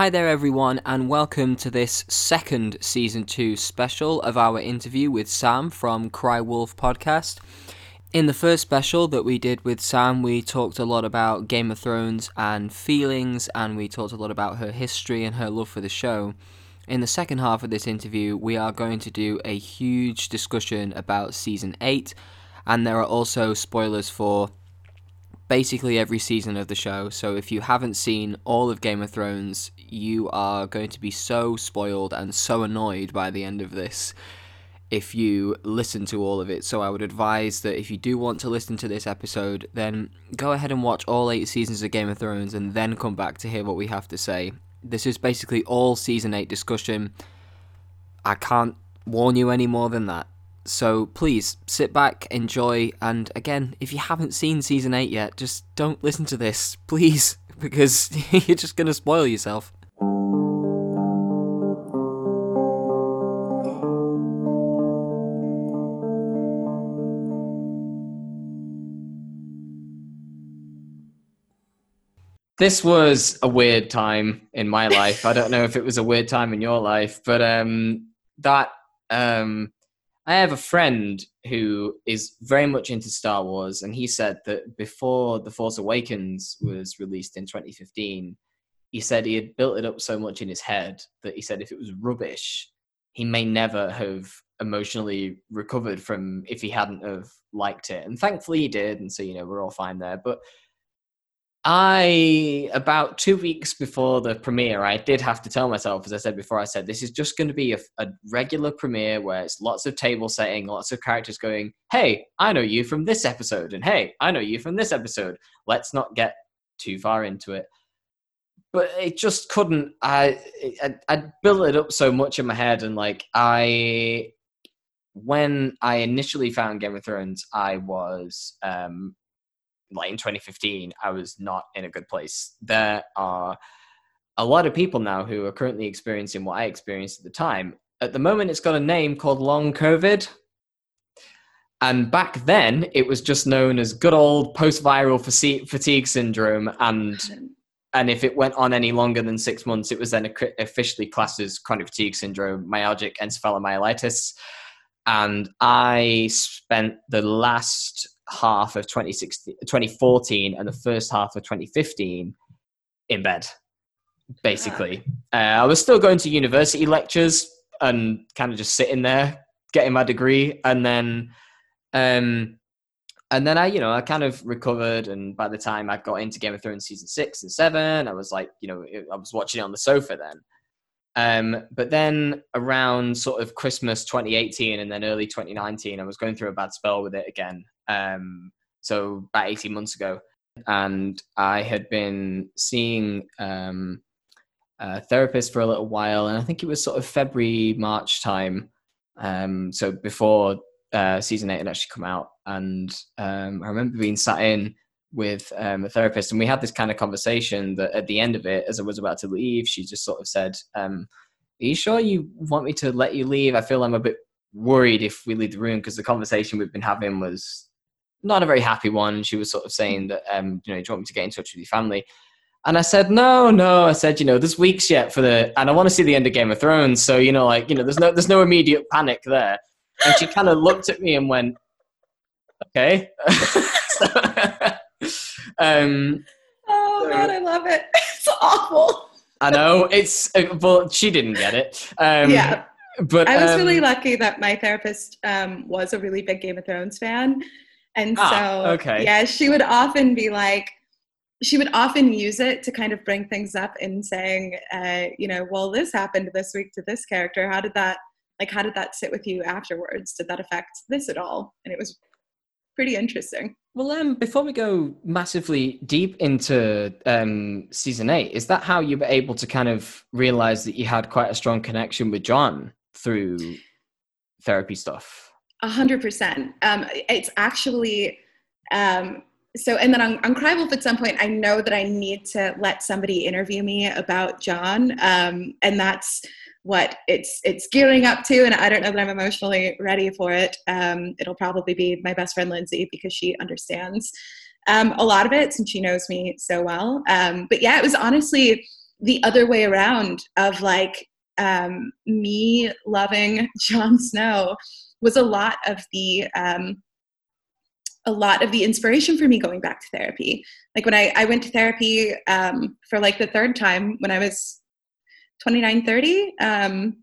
Hi there, everyone, and welcome to this second season two special of our interview with Sam from Cry Wolf podcast. In the first special that we did with Sam, we talked a lot about Game of Thrones and feelings, and we talked a lot about her history and her love for the show. In the second half of this interview, we are going to do a huge discussion about season 8, and there are also spoilers for basically every season of the show. So if you haven't seen all of Game of Thrones, you are going to be so spoiled and so annoyed by the end of this if you listen to all of it. So I would advise that if you do want to listen to this episode, then go ahead and watch all eight seasons of Game of Thrones and then come back to hear what we have to say. This is basically all season 8 discussion. I can't warn you any more than that. So please sit back, enjoy, and again, if you haven't seen season 8 yet, just don't listen to this, please, because you're just going to spoil yourself. This was a weird time in my life. I don't know if it was a weird time in your life, but um, that um, I have a friend who is very much into Star Wars, and he said that before The Force Awakens was released in 2015, he said he had built it up so much in his head that he said if it was rubbish, he may never have emotionally recovered from if he hadn't have liked it. And thankfully he did, and so you know we're all fine there. But I about two weeks before the premiere, I did have to tell myself, as I said before, I said this is just going to be a, a, regular premiere where it's lots of table setting, lots of characters going, "Hey, I know you from this episode," and "Hey, I know you from this episode." Let's not get too far into it. But it just couldn't. I I, I built it up so much in my head, and like I, when I initially found Game of Thrones, I was um, like in 2015, I was not in a good place. There are a lot of people now who are currently experiencing what I experienced at the time. At the moment, it's got a name called long COVID. And back then, it was just known as good old post-viral fatigue syndrome. And and if it went on any longer than six months, it was then officially classed as chronic fatigue syndrome, myalgic encephalomyelitis. And I spent the last half of 2016, 2014 and the first half of 2015 in bed, basically. Yeah. Uh, I was still going to university lectures and kind of just sitting there getting my degree. And then, um, and then I, you know, I kind of recovered. And by the time I got into Game of Thrones season six and seven, I was like, you know, I was watching it on the sofa then. Um, but then around sort of Christmas 2018 and then early 2019, I was going through a bad spell with it again. Um, so about 18 months ago. And I had been seeing um, a therapist for a little while, and I think it was sort of February, March time. Um, so before uh, season eight had actually come out. And um, I remember being sat in with um, a therapist, and we had this kind of conversation that at the end of it, as I was about to leave, she just sort of said, um, Are you sure you want me to let you leave? I feel I'm a bit worried if we leave the room because the conversation we've been having was not a very happy one. She was sort of saying that, um, you know, do you want me to get in touch with your family? And I said, no, no. I said, you know, there's weeks yet for the, and I want to see the end of Game of Thrones. So, you know, like, you know, there's no, there's no immediate panic there. And she kind of looked at me and went, okay. um, oh, God, I love it. It's awful. I know. It's, uh, but she didn't get it. Um, yeah. But I was um, really lucky that my therapist um, was a really big Game of Thrones fan. And ah, so, okay. yeah, she would often be like, she would often use it to kind of bring things up in saying, uh, you know, well, this happened this week to this character. How did that, like, how did that sit with you afterwards? Did that affect this at all? And it was pretty interesting. Well, um, before we go massively deep into um, season eight, is that how you were able to kind of realize that you had quite a strong connection with Jon through therapy stuff? A hundred percent. Um, it's actually um, so. And then on, on Cry Wolf, at some point, I know that I need to let somebody interview me about Jon, um, and that's what it's it's gearing up to. And I don't know that I'm emotionally ready for it. Um, it'll probably be my best friend Lindsay because she understands um, a lot of it since she knows me so well. Um, but yeah, it was honestly the other way around of like me loving Jon Snow was a lot of the um, a lot of the inspiration for me going back to therapy. Like when I, I went to therapy um, for like the third time when I was 29, 30, um,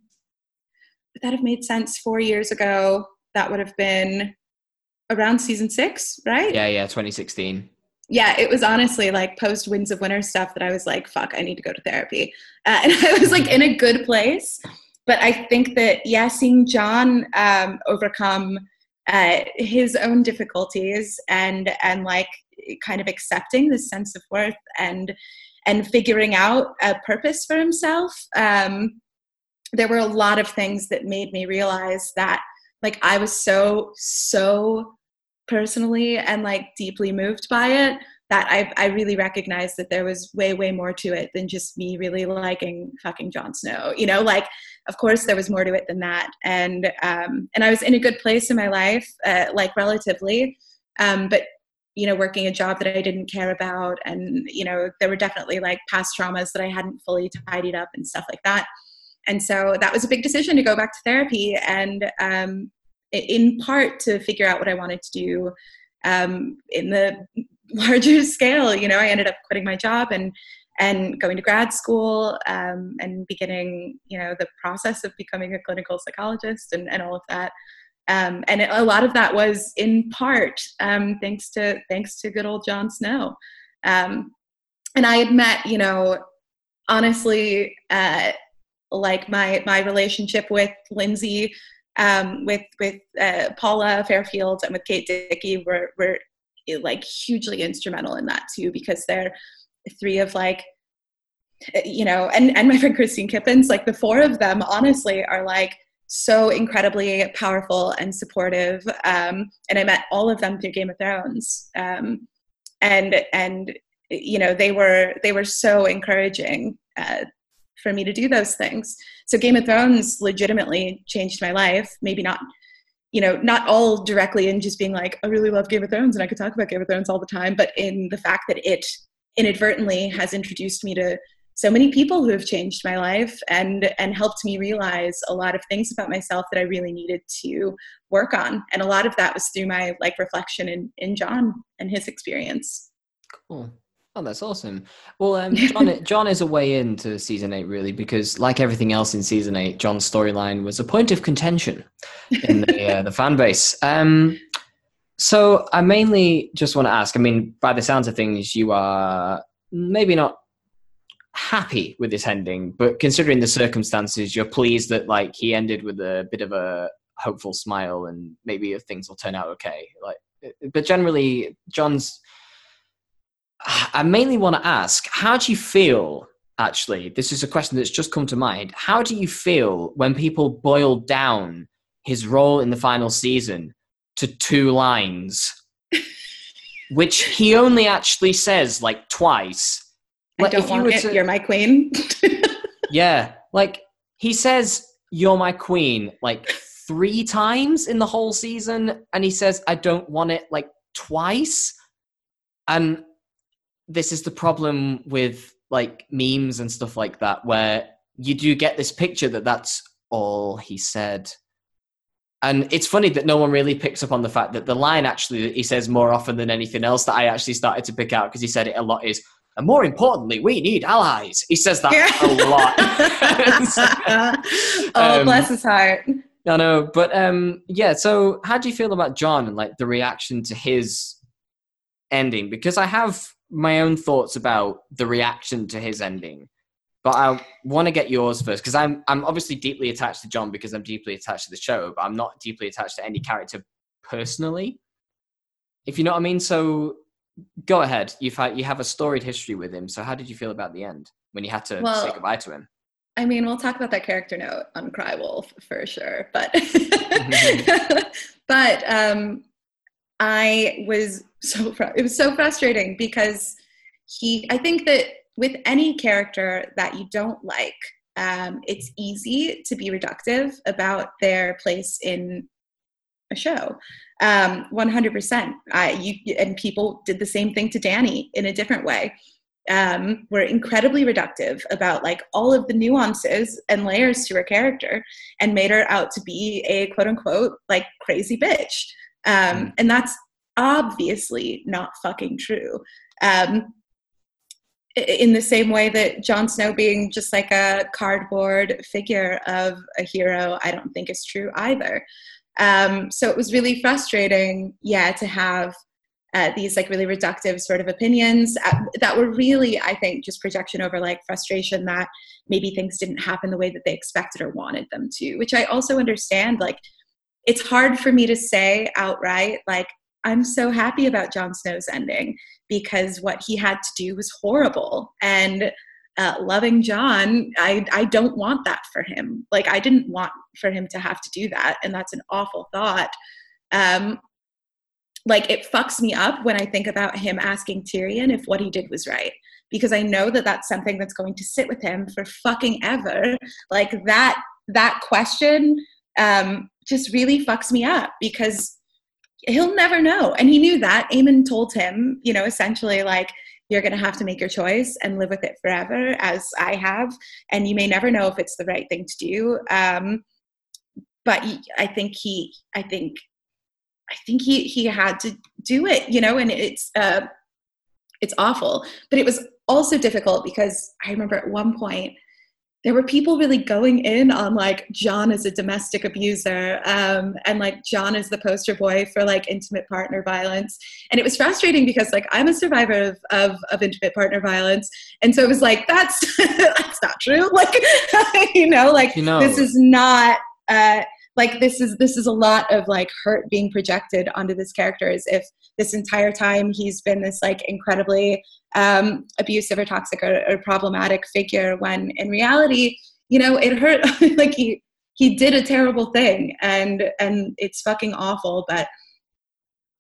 that have made sense four years ago. That would have been around season six, right? Yeah, yeah, 2016. Yeah, it was honestly like post Winds of Winter stuff that I was like, fuck, I need to go to therapy. Uh, and I was like in a good place. But I think that, yeah, seeing Jon um, overcome uh, his own difficulties and, and like kind of accepting this sense of worth and, and figuring out a purpose for himself, um, there were a lot of things that made me realize that like I was so, so personally and like deeply moved by it that I, I really recognized that there was way way more to it than just me really liking fucking Jon Snow. You know, like of course there was more to it than that, and um, and I was in a good place in my life, uh, like relatively, um, but you know working a job that I didn't care about, and you know there were definitely like past traumas that I hadn't fully tidied up and stuff like that. And so that was a big decision to go back to therapy, and um, in part to figure out what I wanted to do um, in the larger scale. You know, I ended up quitting my job and and going to grad school um, and beginning, you know, the process of becoming a clinical psychologist and, and all of that. Um, and a lot of that was in part um, thanks to thanks to good old Jon Snow. Um, and I had met, you know, honestly, uh, like my my relationship with Lindsay um, with with uh, Paula Fairfield and with Kate Dickie were were like hugely instrumental in that too because they're three of like you know and and my friend Christine Kippens like the four of them honestly are like so incredibly powerful and supportive um, and I met all of them through Game of Thrones um, and and you know they were they were so encouraging uh, for me to do those things. So Game of Thrones legitimately changed my life. Maybe not, you know, not all directly in just being like, I really love Game of Thrones and I could talk about Game of Thrones all the time, but in the fact that it inadvertently has introduced me to so many people who have changed my life and and helped me realize a lot of things about myself that I really needed to work on. And a lot of that was through my like reflection in in Jon and his experience. Cool. Oh, that's awesome. Well, um, Jon, Jon is a way into season eight, really, because like everything else in season eight, Jon's storyline was a point of contention in the uh, the fan base. Um, so I mainly just want to ask. I mean, by the sounds of things, you are maybe not happy with this ending, but considering the circumstances, you're pleased that like he ended with a bit of a hopeful smile, and maybe things will turn out okay. Like, eh, but generally, Jon's. I mainly want to ask how do you feel? Actually, this is a question that's just come to mind. How do you feel when people boil down his role in the final season to two lines, which he only actually says like twice? Like, I don't want you it, to, you're my queen. yeah, like he says, "You're my queen," like three times in the whole season, and he says, "I don't want it," like twice. And this is the problem with like memes and stuff like that, where you do get this picture that that's all he said. And it's funny that no one really picks up on the fact that the line actually that he says more often than anything else that I actually started to pick out because he said it a lot is, and more importantly, we need allies. He says that a lot. oh, um, bless his heart. I know, but um, yeah. So, how do you feel about Jon and like the reaction to his ending? Because I have my own thoughts about the reaction to his ending, but I want to get yours first because I'm I'm obviously deeply attached to Jon because I'm deeply attached to the show, but I'm not deeply attached to any character personally. If you know what I mean. So go ahead. You've had you have a storied history with him. So how did you feel about the end when you had to well, say goodbye to him? I mean, we'll talk about that character note on Cry Wolf for sure, but but um, I was so it was so frustrating because he I think that with any character that you don't like, um, it's easy to be reductive about their place in a show. Um, 100%. I, you, and people did the same thing to Danny in a different way. um, were incredibly reductive about like all of the nuances and layers to her character and made her out to be a quote unquote like crazy bitch um, mm. and that's obviously not fucking true um, in the same way that Jon Snow being just like a cardboard figure of a hero, I don't think is true either. Um, so it was really frustrating, yeah, to have uh, these like really reductive sort of opinions uh, that were really, I think, just projection over like frustration that maybe things didn't happen the way that they expected or wanted them to, which I also understand. Like, it's hard for me to say outright, like, I'm so happy about Jon Snow's ending because what he had to do was horrible. And uh, loving Jon, I, I don't want that for him. Like, I didn't want for him to have to do that. And that's an awful thought. Um, like, it fucks me up when I think about him asking Tyrion if what he did was right. Because I know that that's something that's going to sit with him for fucking ever. Like, that, that question um, just really fucks me up because he'll never know. And he knew that. Aemon told him, you know, essentially like, you're going to have to make your choice and live with it forever, as I have. And you may never know if it's the right thing to do. Um, but I think he, I think, I think he he had to do it, you know. And it's uh, it's awful, but it was also difficult because I remember at one point there were people really going in on like Jon is a domestic abuser um, and like Jon is the poster boy for like intimate partner violence. And it was frustrating because like I'm a survivor of, of, of intimate partner violence. And so it was like, that's, that's not true. Like, you know, like you know. this is not, uh, like this is this is a lot of like hurt being projected onto this character as if this entire time he's been this like incredibly um, abusive or toxic or, or problematic figure when in reality you know it hurt like he he did a terrible thing and and it's fucking awful but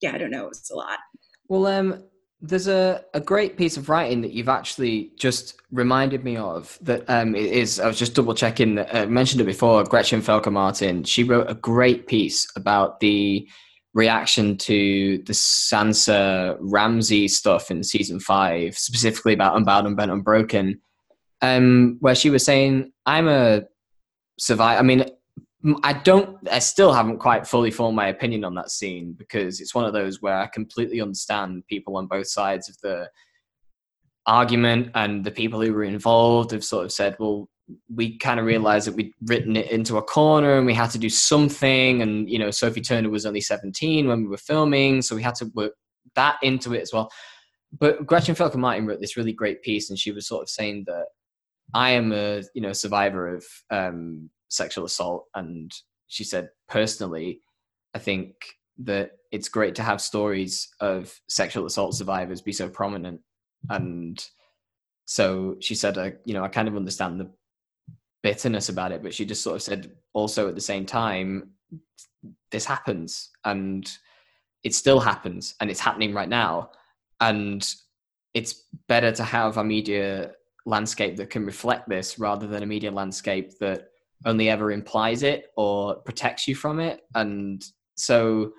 yeah i don't know it's a lot. Well um there's a, a great piece of writing that you've actually just reminded me of that um, is I was just double checking I mentioned it before Gretchen Felker Martin. She wrote a great piece about the reaction to the Sansa Ramsey stuff in season five specifically about Unbowed Unbent Unbroken um, where she was saying I'm a survivor I mean I don't. I still haven't quite fully formed my opinion on that scene because it's one of those where I completely understand people on both sides of the argument, and the people who were involved have sort of said, "Well, we kind of realized that we'd written it into a corner, and we had to do something." And you know, Sophie Turner was only seventeen when we were filming, so we had to work that into it as well. But Gretchen Felker Martin wrote this really great piece, and she was sort of saying that I am a you know survivor of um, sexual assault. And she said, personally, I think that it's great to have stories of sexual assault survivors be so prominent. And so she said, I, you know, I kind of understand the bitterness about it, but she just sort of said also at the same time, this happens and it still happens and it's happening right now. And it's better to have a media landscape that can reflect this rather than a media landscape that only ever implies it or protects you from it. And so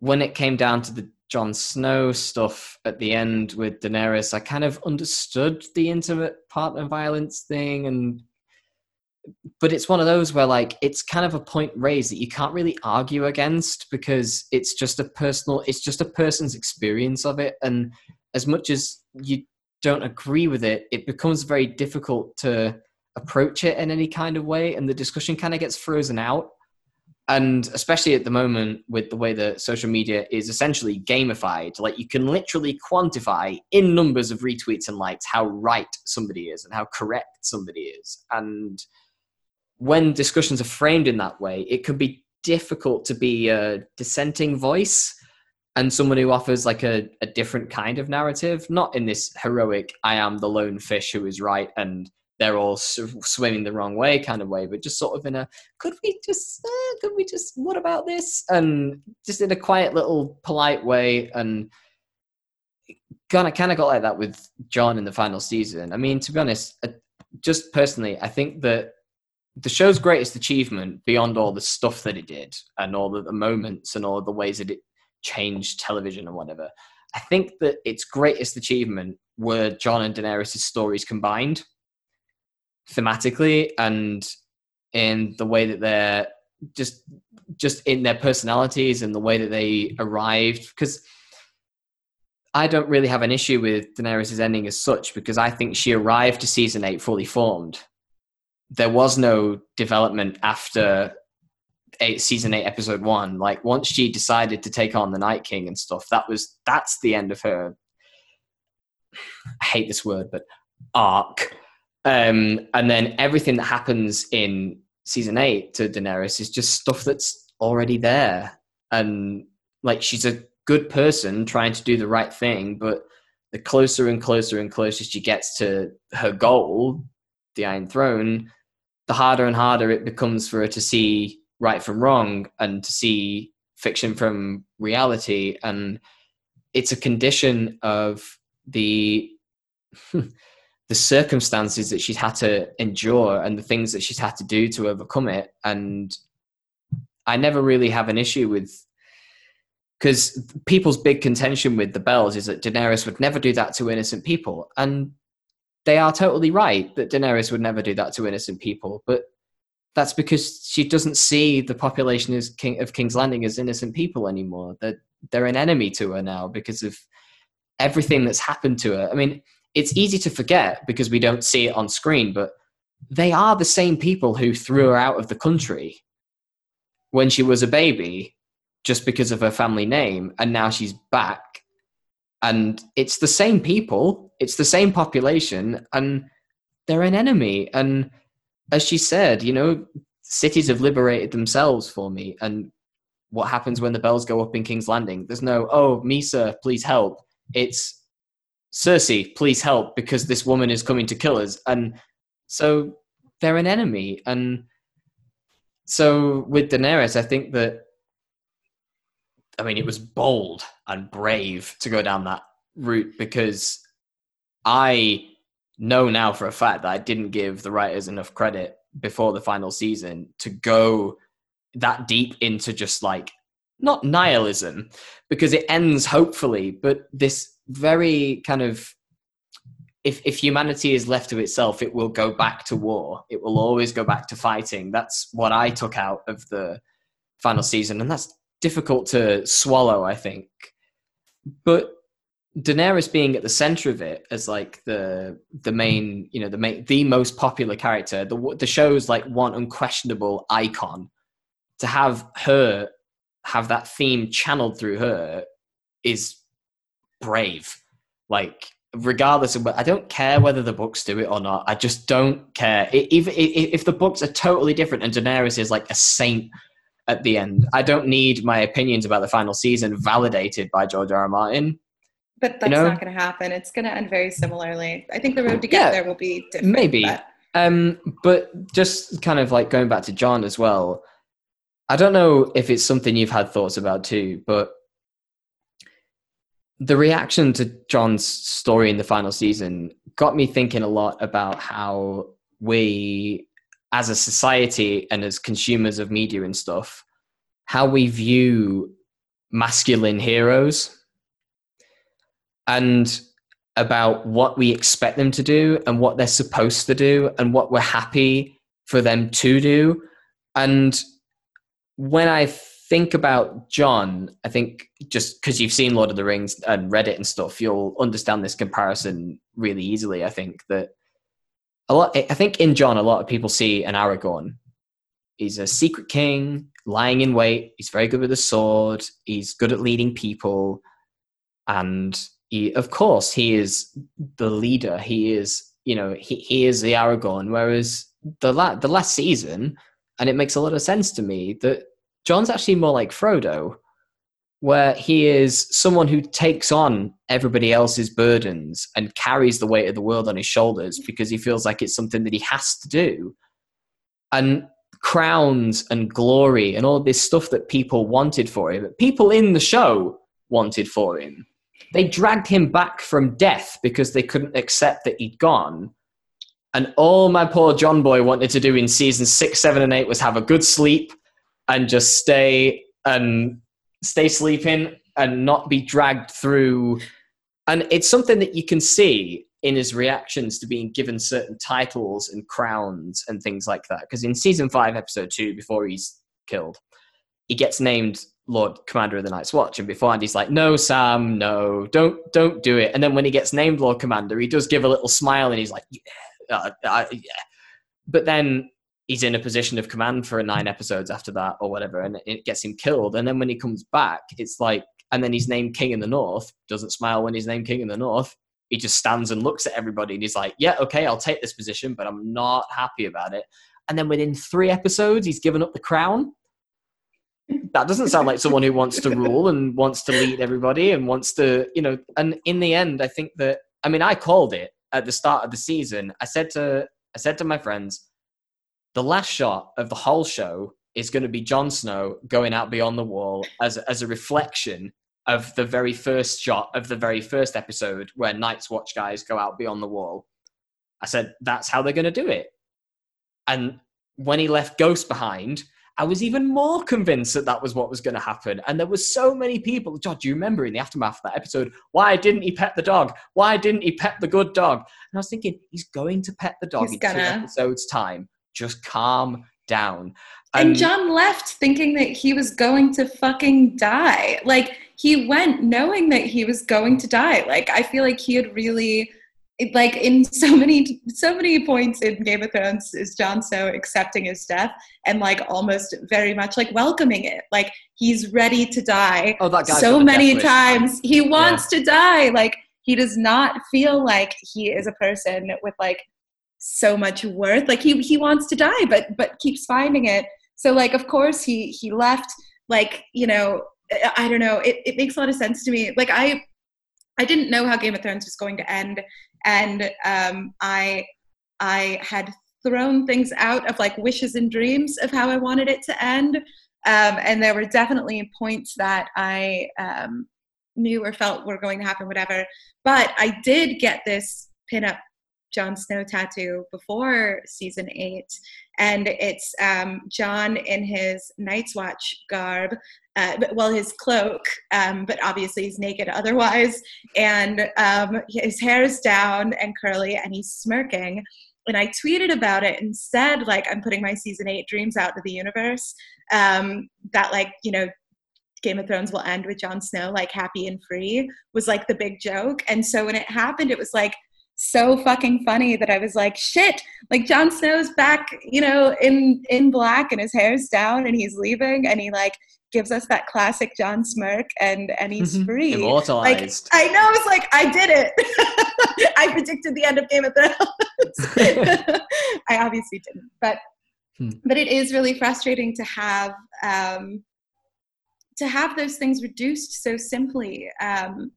when it came down to the Jon Snow stuff at the end with Daenerys, I kind of understood the intimate partner violence thing and but it's one of those where like it's kind of a point raised that you can't really argue against because it's just a personal it's just a person's experience of it and as much as you don't agree with it it becomes very difficult to approach it in any kind of way and the discussion kind of gets frozen out. And especially at the moment with the way that social media is essentially gamified like you can literally quantify in numbers of retweets and likes how right somebody is and how correct somebody is. And when discussions are framed in that way it can be difficult to be a dissenting voice and someone who offers like a, a different kind of narrative. Not in this heroic i am the lone fish who is right and they're all swimming the wrong way kind of way, but just sort of in a could we just uh, could we just what about this and just in a quiet little polite way and kind of kind of got like that with Jon in the final season. I mean, to be honest, just personally, I think that the show's greatest achievement beyond all the stuff that it did and all the, the moments and all the ways that it changed television and whatever. I think that its greatest achievement were Jon and Daenerys' stories combined thematically and in the way that they're just just in their personalities and the way that they arrived because I don't really have an issue with Daenerys' ending as such because I think she arrived to season eight fully formed. There was no development after eight, season eight, episode one. Like once she decided to take on the Night King and stuff, that was that's the end of her. I hate this word, but arc. Um, and then everything that happens in season eight to Daenerys is just stuff that's already there, and like she's a good person trying to do the right thing, but the closer and closer and closer she gets to her goal, the Iron Throne, the harder and harder it becomes for her to see right from wrong and to see fiction from reality. And it's a condition of the the circumstances that she's had to endure and the things that she's had to do to overcome it. And I never really have an issue with because people's big contention with the bells is that Daenerys would never do that to innocent people, and they are totally right that Daenerys would never do that to innocent people. But that's because she doesn't see the population as King, of King's Landing as innocent people anymore. That they're, they're an enemy to her now because of everything that's happened to her. I mean, it's easy to forget because we don't see it on screen, but they are the same people who threw her out of the country when she was a baby just because of her family name and now she's back. And it's the same people it's the same population and they're an enemy. And as she said you know cities have liberated themselves for me. And what happens when the bells go up in king's landing? There's no oh Mhysa please help. It's cersei please help because this woman is coming to kill us. And so they're an enemy and so with daenerys i think that I mean, it was bold and brave to go down that route because I know now for a fact that I didn't give the writers enough credit before the final season to go that deep into just like not nihilism because it ends hopefully, but this very kind of if if humanity is left to itself, it will go back to war. It will always go back to fighting. That's what I took out of the final season, and that's difficult to swallow, I think. But Daenerys being at the center of it as like the the main, you know, the main, the most popular character, the the show's like one unquestionable icon. To have her have that theme channeled through her is brave. Like regardless of what I don't care whether the books do it or not. I just don't care. If, if, if the books are totally different and Daenerys is like a saint at the end. I don't need my opinions about the final season validated by George R. R. Martin. But that's you know? not going to happen. It's going to end very similarly. I think the road to get yeah, there will be different. Maybe. But. Um, but just kind of like going back to Jon as well, I don't know if it's something you've had thoughts about too, but the reaction to Jon's story in the final season got me thinking a lot about how we as a society and as consumers of media and stuff, how we view masculine heroes and about what we expect them to do and what they're supposed to do and what we're happy for them to do. And when I think about Jon, I think just because you've seen Lord of the Rings and read it and stuff, you'll understand this comparison really easily. I think that a lot. I think in Jon, a lot of people see an Aragorn. He's a secret king, lying in wait. He's very good with a sword. He's good at leading people, and he, of course, he is the leader. He is, you know, he, he is the Aragorn. Whereas the la- the last season, and it makes a lot of sense to me that Jon's actually more like Frodo, where he is someone who takes on everybody else's burdens and carries the weight of the world on his shoulders because he feels like it's something that he has to do. And crowns and glory and all this stuff that people wanted for him, people in the show wanted for him. They dragged him back from death because they couldn't accept that he'd gone. And all my poor Jon boy wanted to do in season six, seven, and eight was have a good sleep and just stay and stay sleeping and not be dragged through and it's something that you can see in his reactions to being given certain titles and crowns and things like that. Because in season five, episode two, before he's killed, he gets named Lord Commander of the Night's Watch, and beforehand he's like, "No, Sam, no, don't, don't do it." And then when he gets named Lord Commander, he does give a little smile and he's like, "Yeah, uh, uh, yeah." But then he's in a position of command for nine episodes after that, or whatever, and it gets him killed. And then when he comes back, it's like, and then he's named King in the North. Doesn't smile when he's named King in the North. He just stands and looks at everybody, and he's like, "Yeah, okay, I'll take this position, but I'm not happy about it." And then within three episodes, he's given up the crown that doesn't sound like someone who wants to rule and wants to lead everybody and wants to, you know, and in the end, I think that, I mean, I called it at the start of the season. I said to, I said to my friends, the last shot of the whole show is going to be Jon Snow going out beyond the wall as, as a reflection of the very first shot of the very first episode where Night's Watch guys go out beyond the wall. I said, that's how they're going to do it. And when he left Ghost behind, I was even more convinced that that was what was going to happen. And there was so many people. God, do you remember in the aftermath of that episode? Why didn't he pet the dog? Why didn't he pet the good dog? And I was thinking, he's going to pet the dog he's in gonna. two episodes' time. Just calm down. And, and Jon left thinking that he was going to fucking die. Like he went knowing that he was going to die. Like I feel like he had really like in so many so many points in Game of Thrones is Jon so accepting his death and like almost very much like welcoming it. Like he's ready to die. Oh, that guy so many times. He wants yeah. to die. Like he does not feel like he is a person with like so much worth. Like he he wants to die, but but keeps finding it. So like of course he he left. Like you know I don't know. It it makes a lot of sense to me. Like I I didn't know how Game of Thrones was going to end and um, I I had thrown things out of like wishes and dreams of how I wanted it to end, um, and there were definitely points that I um, knew or felt were going to happen, whatever. But I did get this pinup Jon Snow tattoo before season eight, and it's um, Jon in his Night's Watch garb, uh, well, his cloak, um, but obviously he's naked otherwise, and um, his hair is down and curly, and he's smirking. And I tweeted about it and said, like, I'm putting my season eight dreams out to the universe. Um, that, like, you know, Game of Thrones will end with Jon Snow like happy and free was like the big joke. And so when it happened, it was like so fucking funny that I was like, shit, like Jon Snow's back, you know, in in black and his hair's down and he's leaving and he like gives us that classic Jon smirk and and he's mm-hmm. free. Immortalized. Like I know it's like I did it. I predicted the end of Game of Thrones. I obviously didn't, but hmm. but it is really frustrating to have um to have those things reduced so simply. Um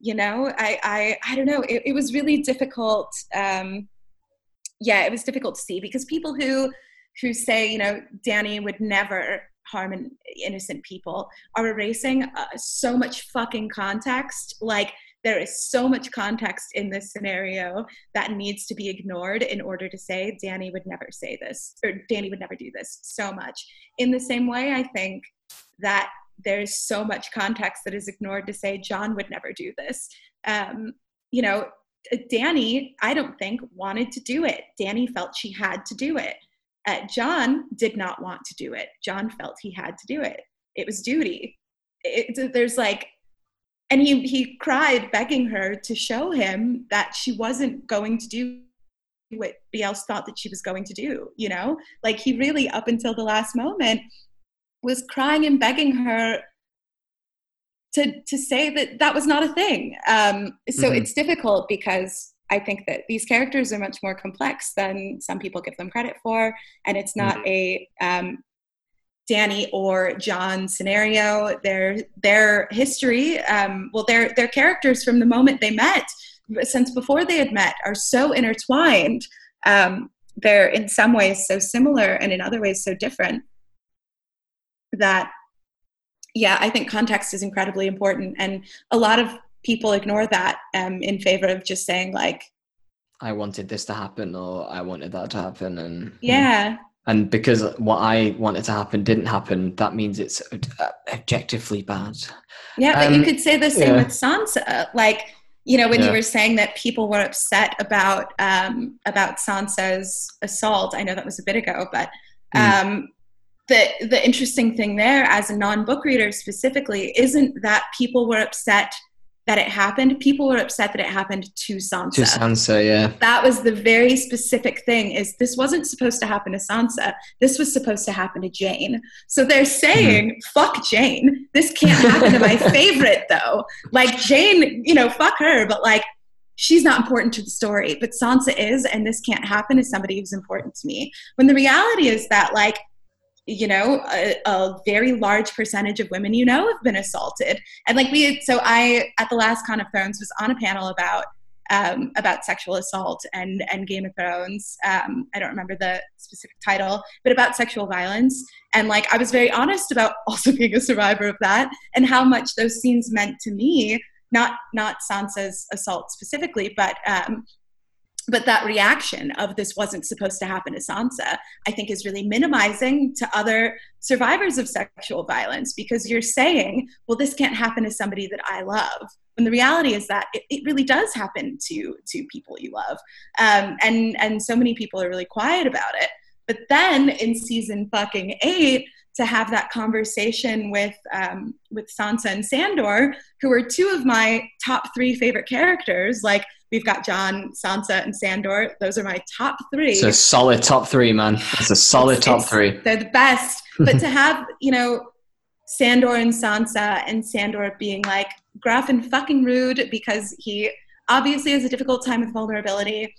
you know i i i don't know it, it was really difficult um yeah it was difficult to see because people who who say you know danny would never harm in, innocent people are erasing uh, so much fucking context. Like there is so much context in this scenario that needs to be ignored in order to say danny would never say this or danny would never do this so much. In the same way i think that there's so much context that is ignored to say Jon would never do this. Um, you know, Danny, I don't think, wanted to do it. Danny felt she had to do it. Uh, Jon did not want to do it. Jon felt he had to do it. It was duty. It, there's like, and he he cried, begging her to show him that she wasn't going to do what else thought that she was going to do. You know, like he really, up until the last moment, was crying and begging her to to say that that was not a thing. Um, so mm-hmm. it's difficult because I think that these characters are much more complex than some people give them credit for, and it's not mm-hmm. a um, Dany or Jon scenario. Their their history, um, well, their their characters from the moment they met, since before they had met, are so intertwined. Um, they're in some ways so similar, and in other ways so different that yeah i think context is incredibly important and a lot of people ignore that um, in favor of just saying like i wanted this to happen or i wanted that to happen and yeah and because what i wanted to happen didn't happen that means it's objectively bad yeah but um, you could say the same yeah. with sansa like you know when yeah. you were saying that people were upset about um, about Sansa's assault. I know that was a bit ago, but mm. um, the the interesting thing there, as a non book reader specifically, isn't that people were upset that it happened. People were upset that it happened to Sansa. To Sansa, yeah. That was the very specific thing is this wasn't supposed to happen to Sansa. This was supposed to happen to Jane. So they're saying, mm-hmm. fuck Jane. This can't happen to my favorite though. Like Jane, you know, fuck her, but like she's not important to the story, but Sansa is, and this can't happen to somebody who's important to me. When the reality is that like you know a, a, very large percentage of women you know have been assaulted. And like we so i at the last con of thrones was on a panel about um, about sexual assault and and game of thrones. Um, i don't remember the specific title but about sexual violence. And like i was very honest about also being a survivor of that and how much those scenes meant to me not not sansa's assault specifically but um, but that reaction of this wasn't supposed to happen to Sansa, I think is really minimizing to other survivors of sexual violence because you're saying, well, this can't happen to somebody that I love. When the reality is that it, it really does happen to to people you love, um, and and so many people are really quiet about it. But then in season fucking eight, to have that conversation with um, with Sansa and Sandor, who are two of my top three favorite characters. Like We've got Jon, Sansa, and Sandor. Those are my top three. It's a solid top three, man. It's a solid top three. They're the best. but to have, you know, Sandor and Sansa, and Sandor being like gruff and fucking rude because he obviously has a difficult time with vulnerability,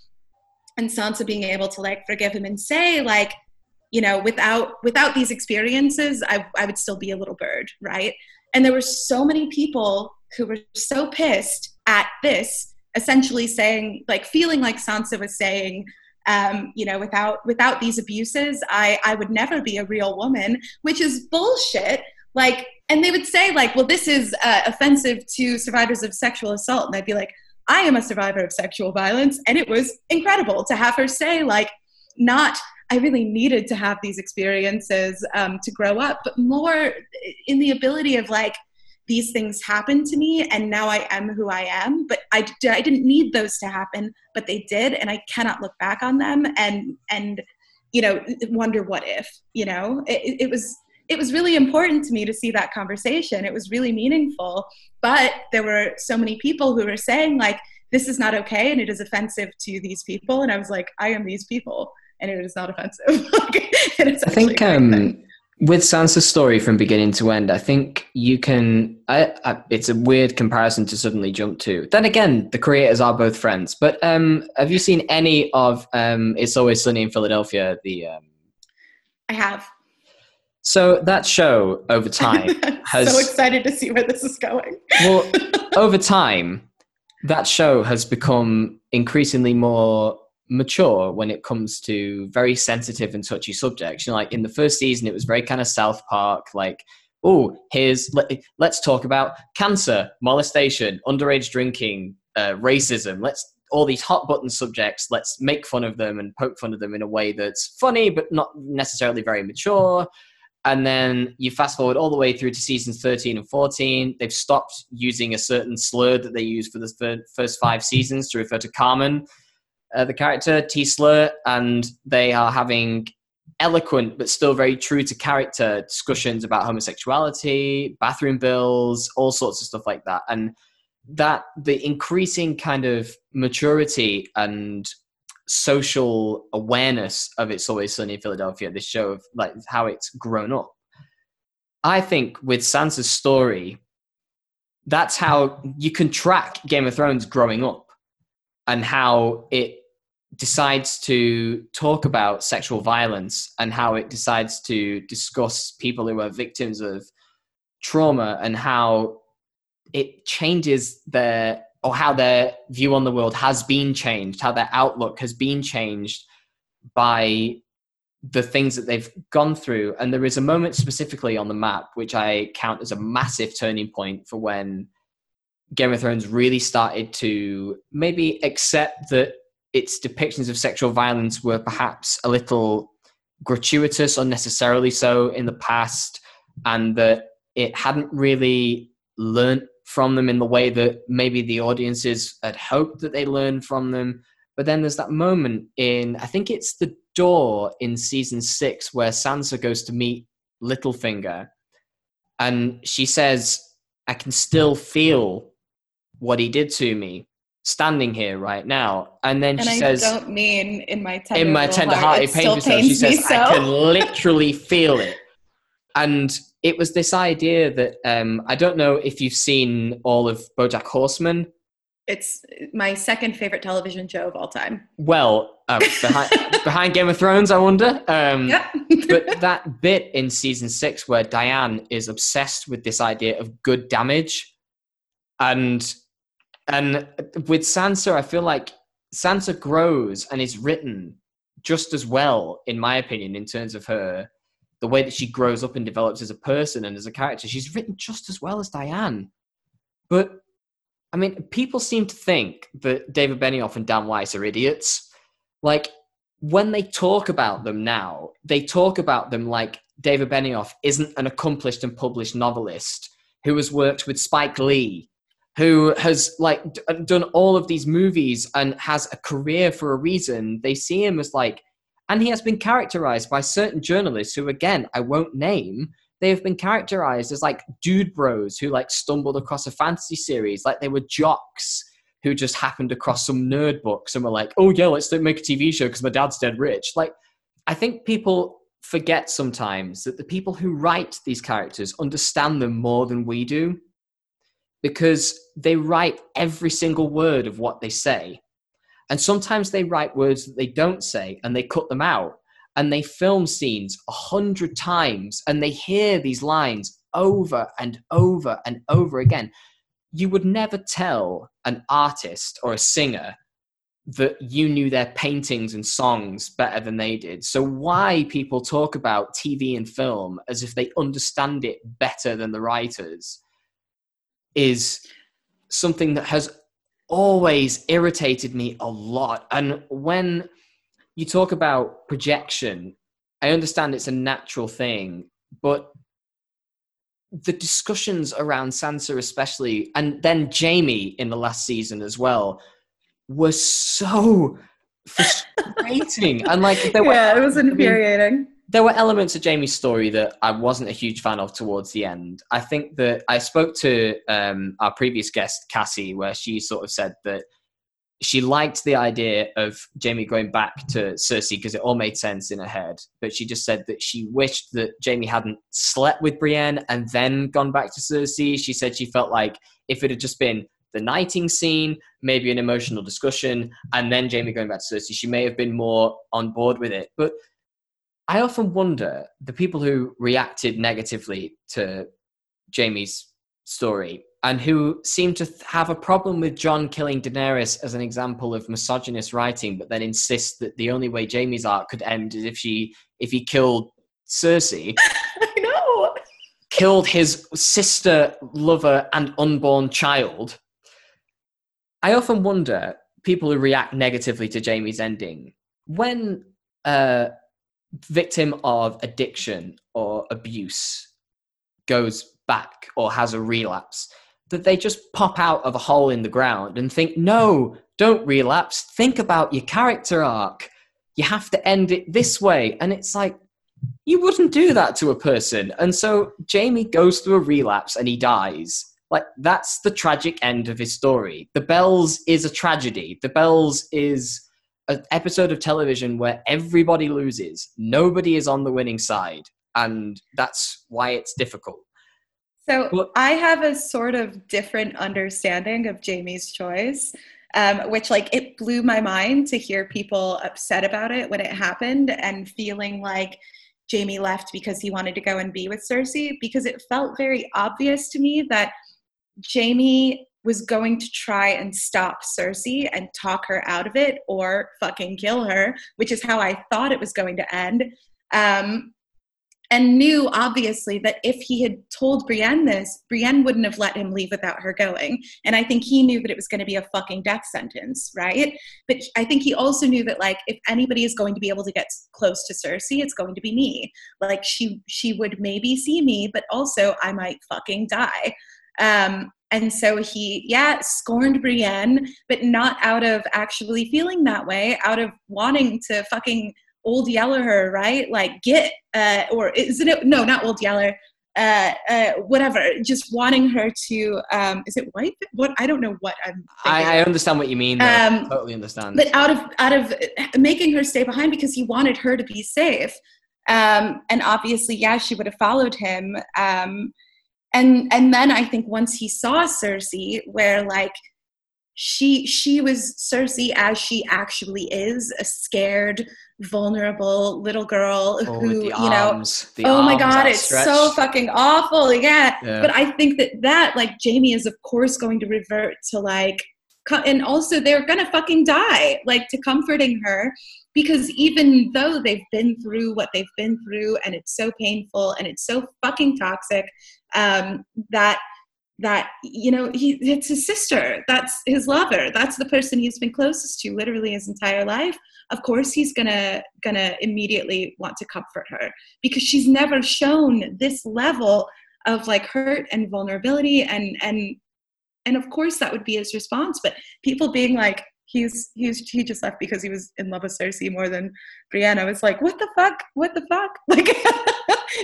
and Sansa being able to like forgive him and say like, you know, without without these experiences, I I would still be a little bird, right? And there were so many people who were so pissed at this essentially saying like feeling like sansa was saying um, you know without without these abuses i i would never be a real woman which is bullshit. Like and they would say like well this is uh, offensive to survivors of sexual assault. And i'd be like i am a survivor of sexual violence. And it was incredible to have her say like not i really needed to have these experiences um, to grow up but more in the ability of like these things happened to me and now I am who I am. But I, I didn't need those to happen, but they did. And I cannot look back on them and, and, you know, wonder what if, you know, it, it was, it was really important to me to see that conversation. It was really meaningful. But there were so many people who were saying like, this is not okay and it is offensive to these people. And I was like, I am these people and it is not offensive. I think, um, with Sansa's story from beginning to end, I think you can. I, I, it's a weird comparison to suddenly jump to. Then again, the creators are both friends. But um, have you seen any of um, "It's Always Sunny in Philadelphia"? The um... I have. So that show over time has. so excited to see where this is going. well, over time, that show has become increasingly more mature when it comes to very sensitive and touchy subjects. You know, like in the first season, it was very kind of South Park, like, oh, here's let, us talk about cancer, molestation, underage drinking, uh, racism. Let's all these hot button subjects. Let's make fun of them and poke fun of them in a way that's funny but not necessarily very mature. And then you fast forward all the way through to seasons 13 and 14. They've stopped using a certain slur that they used for the first five seasons to refer to Carmen uh, the character T Slur, and they are having eloquent but still very true to character discussions about homosexuality, bathroom bills, all sorts of stuff like that, and that the increasing kind of maturity and social awareness of It's Always Sunny in Philadelphia, this show of like how it's grown up. I think with Sansa's story, that's how you can track Game of Thrones growing up and how it decides to talk about sexual violence and how it decides to discuss people who are victims of trauma and how it changes their or how their view on the world has been changed how their outlook has been changed by the things that they've gone through. And there is a moment specifically on the map which i count as a massive turning point for when Game of Thrones really started to maybe accept that its depictions of sexual violence were perhaps a little gratuitous, unnecessarily so in the past, and that it hadn't really learnt from them in the way that maybe the audiences had hoped that they learned from them. But then there's that moment in, I think it's the door in season six where Sansa goes to meet Littlefinger. And she says, I can still feel what he did to me standing here right now. And then and she I says, don't mean in my tender in my tender heart, it, pains me. She says, so. I can literally feel it. And it was this idea that um, I don't know if you've seen all of BoJack Horseman. It's my second favorite television show of all time. Well, uh, behind, behind, Game of Thrones, I wonder. Um, but that bit in season six where Diane is obsessed with this idea of good damage, and and with Sansa, I feel like Sansa grows and is written just as well, in my opinion, in terms of her the way that she grows up and develops as a person and as a character. She's written just as well as Diane. But I mean, people seem to think that David Benioff and Dan Weiss are idiots. Like when they talk about them now, they talk about them like David Benioff isn't an accomplished and published novelist who has worked with Spike Lee, who has like d- uh, done all of these movies and has a career for a reason. They see him as like and he has been characterized by certain journalists who, again, I won't name, they have been characterized as like dude bros who like stumbled across a fantasy series, like they were jocks who just happened across some nerd books and were like, oh yeah, let's make a TV show because my dad's dead rich. Like, I think people forget sometimes that the people who write these characters understand them more than we do because they write every single word of what they say and sometimes they write words that they don't say and they cut them out. And they film scenes a hundred times and they hear these lines over and over and over again. You would never tell an artist or a singer that you knew their paintings and songs better than they did. So, why people talk about TV and film as if they understand it better than the writers is something that has always irritated me a lot. And when you talk about projection, I understand it's a natural thing, but the discussions around Sansa, especially, and then Jaime in the last season as well, were so frustrating. and like, yeah, were, it was infuriating. I mean, there were elements of Jaime's story that I wasn't a huge fan of towards the end. I think that I spoke to um, our previous guest, Cassie, where she sort of said that she liked the idea of Jaime going back to Cersei because it all made sense in her head. But she just said that she wished that Jaime hadn't slept with Brienne and then gone back to Cersei. She said she felt like if it had just been the knighting scene, maybe an emotional discussion, and then Jaime going back to Cersei, she may have been more on board with it. But I often wonder the people who reacted negatively to Jaime's story and who seem to have a problem with Jon killing Daenerys as an example of misogynist writing, but then insist that the only way Jaime's arc could end is if she if he killed Cersei. I know. Killed his sister, lover, and unborn child. I often wonder people who react negatively to Jaime's ending when uh, victim of addiction or abuse goes back or has a relapse that they just pop out of a hole in the ground and think no don't relapse. Think about your character arc. You have to end it this way. And it's like you wouldn't do that to a person. And so Jaime goes through a relapse and he dies. Like that's the tragic end of his story. The bells is a tragedy. The bells is an episode of television where everybody loses, nobody is on the winning side, and that's why it's difficult. So but, I have a sort of different understanding of Jaime's choice, um, which like it blew my mind to hear people upset about it when it happened and feeling like Jaime left because he wanted to go and be with Cersei because it felt very obvious to me that Jaime was going to try and stop Cersei and talk her out of it or fucking kill her, which is how I thought it was going to end. Um, and knew obviously that if he had told Brienne this, Brienne wouldn't have let him leave without her going. And I think he knew that it was going to be a fucking death sentence, right? But I think he also knew that like if anybody is going to be able to get close to Cersei, it's going to be me. Like she she would maybe see me, but also I might fucking die. Um, and so he, yeah, scorned Brienne, but not out of actually feeling that way, out of wanting to fucking old yeller her, right? Like get, uh, or isn't it? No, not old yeller. Uh, uh, whatever, just wanting her to, um, is it wife? What I don't know what I'm. I, I, understand what you mean. Um, totally understand. But out of out of making her stay behind because he wanted her to be safe, um, and obviously, yeah, she would have followed him. Um, and and then I think once he saw Cersei, where like she she was Cersei as she actually is, a scared, vulnerable little girl oh, who you arms, know oh my god it's so fucking awful yeah. yeah. But i think that that like jaime is of course going to revert to like and also they're gonna fucking die like to comforting her because even though they've been through what they've been through and it's so painful and it's so fucking toxic um, that that you know he it's his sister that's his lover that's the person he's been closest to literally his entire life. Of course he's gonna gonna immediately want to comfort her because she's never shown this level of like hurt and vulnerability and and and of course that would be his response but people being like he's he's he just left because he was in love with Cersei more than Brienne. I was like, what the fuck? What the fuck? Like,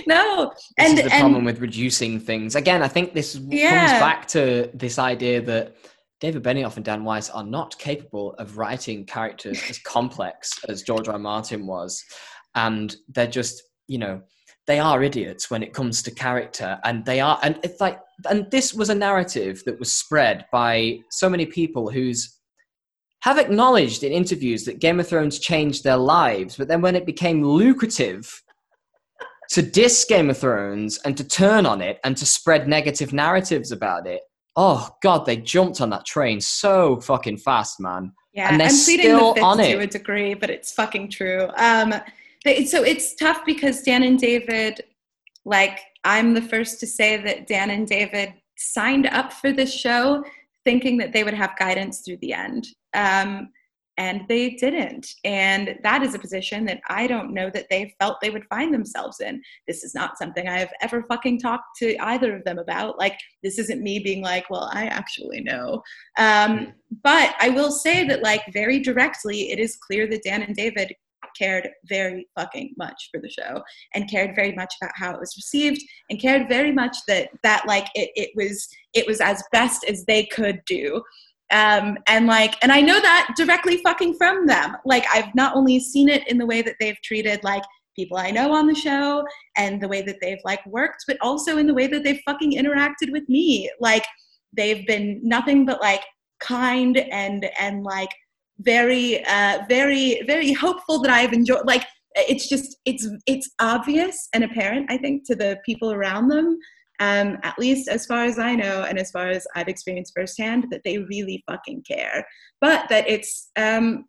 no. This and is the and, problem with reducing things. Again, I think this yeah. comes back to this idea that David Benioff and Dan Weiss are not capable of writing characters as complex as George R. R. Martin was, and they're just you know they are idiots when it comes to character and they are and it's like and this was a narrative that was spread by so many people whose have acknowledged in interviews that Game of Thrones changed their lives, but then when it became lucrative to diss Game of Thrones and to turn on it and to spread negative narratives about it, oh god, they jumped on that train so fucking fast, man. Yeah, and they're I'm pleading the fifth to a degree, but it's fucking true. Um, so it's tough because Dan and David, like, I'm the first to say that Dan and David signed up for this show thinking that they would have guidance through the end. Um, and they didn't. And that is a position that I don't know that they felt they would find themselves in. This is not something I've ever fucking talked to either of them about. Like, this isn't me being like, well, I actually know. Um, but I will say that, like, very directly, it is clear that Dan and David cared very fucking much for the show and cared very much about how it was received and cared very much that that like it, it was it was as best as they could do. Um, and like and i know that directly fucking from them. Like i've not only seen it in the way that they've treated like people i know on the show and the way that they've like worked but also in the way that they've fucking interacted with me. Like they've been nothing but like kind and and like very uh very very hopeful that i've enjoyed like it's just it's it's obvious and apparent i think to the people around them um, at least as far as I know and as far as I've experienced firsthand, that they really fucking care. But that it's um,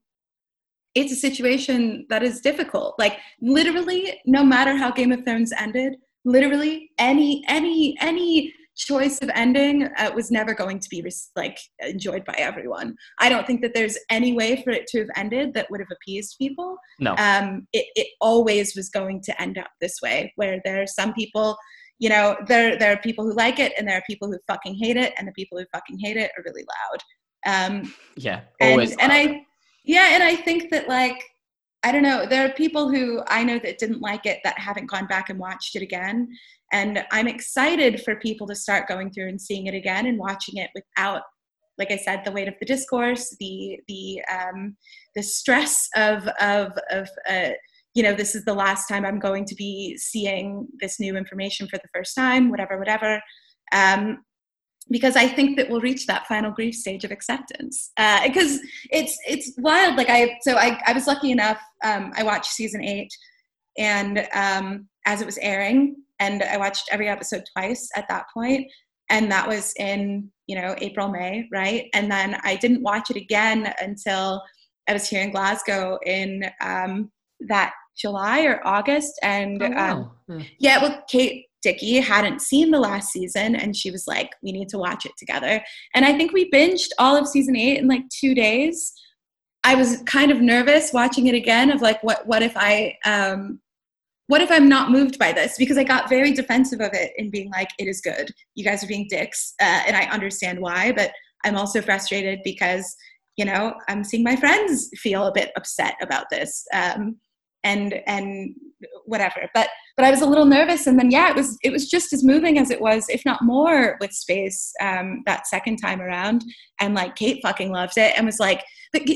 it's a situation that is difficult. Like literally, no matter how Game of Thrones ended, literally any any any choice of ending uh, was never going to be like enjoyed by everyone. I don't think that there's any way for it to have ended that would have appeased people. No. Um, it, it always was going to end up this way, where there are some people you know, there there are people who like it and there are people who fucking hate it, and the people who fucking hate it are really loud. Um, yeah, always. And, and I, yeah, and I think that like I don't know, there are people who I know that didn't like it that haven't gone back and watched it again, and I'm excited for people to start going through and seeing it again and watching it without like I said, the weight of the discourse, the the um, the stress of of of uh, you know, this is the last time I'm going to be seeing this new information for the first time, whatever, whatever. Um, because I think that we'll reach that final grief stage of acceptance. Because uh, it's it's wild. Like I so I, I was lucky enough. Um, I watched season eight, and um, as it was airing, and I watched every episode twice at that point, and that was in you know April May, right? And then I didn't watch it again until I was here in Glasgow in um, that July or August. And oh, wow. um, hmm. yeah, well, Kate Dickie hadn't seen the last season and she was like, we need to watch it together. And I think we binged all of season eight in like two days. I was kind of nervous watching it again of like, what, what if I, um, what if I'm not moved by this? Because I got very defensive of it in being like, it is good. You guys are being dicks. Uh, and I understand why, but I'm also frustrated because, you know, I'm seeing my friends feel a bit upset about this. Um, and and whatever but but i was a little nervous and then yeah it was it was just as moving as it was if not more with space um that second time around and like kate fucking loved it and was like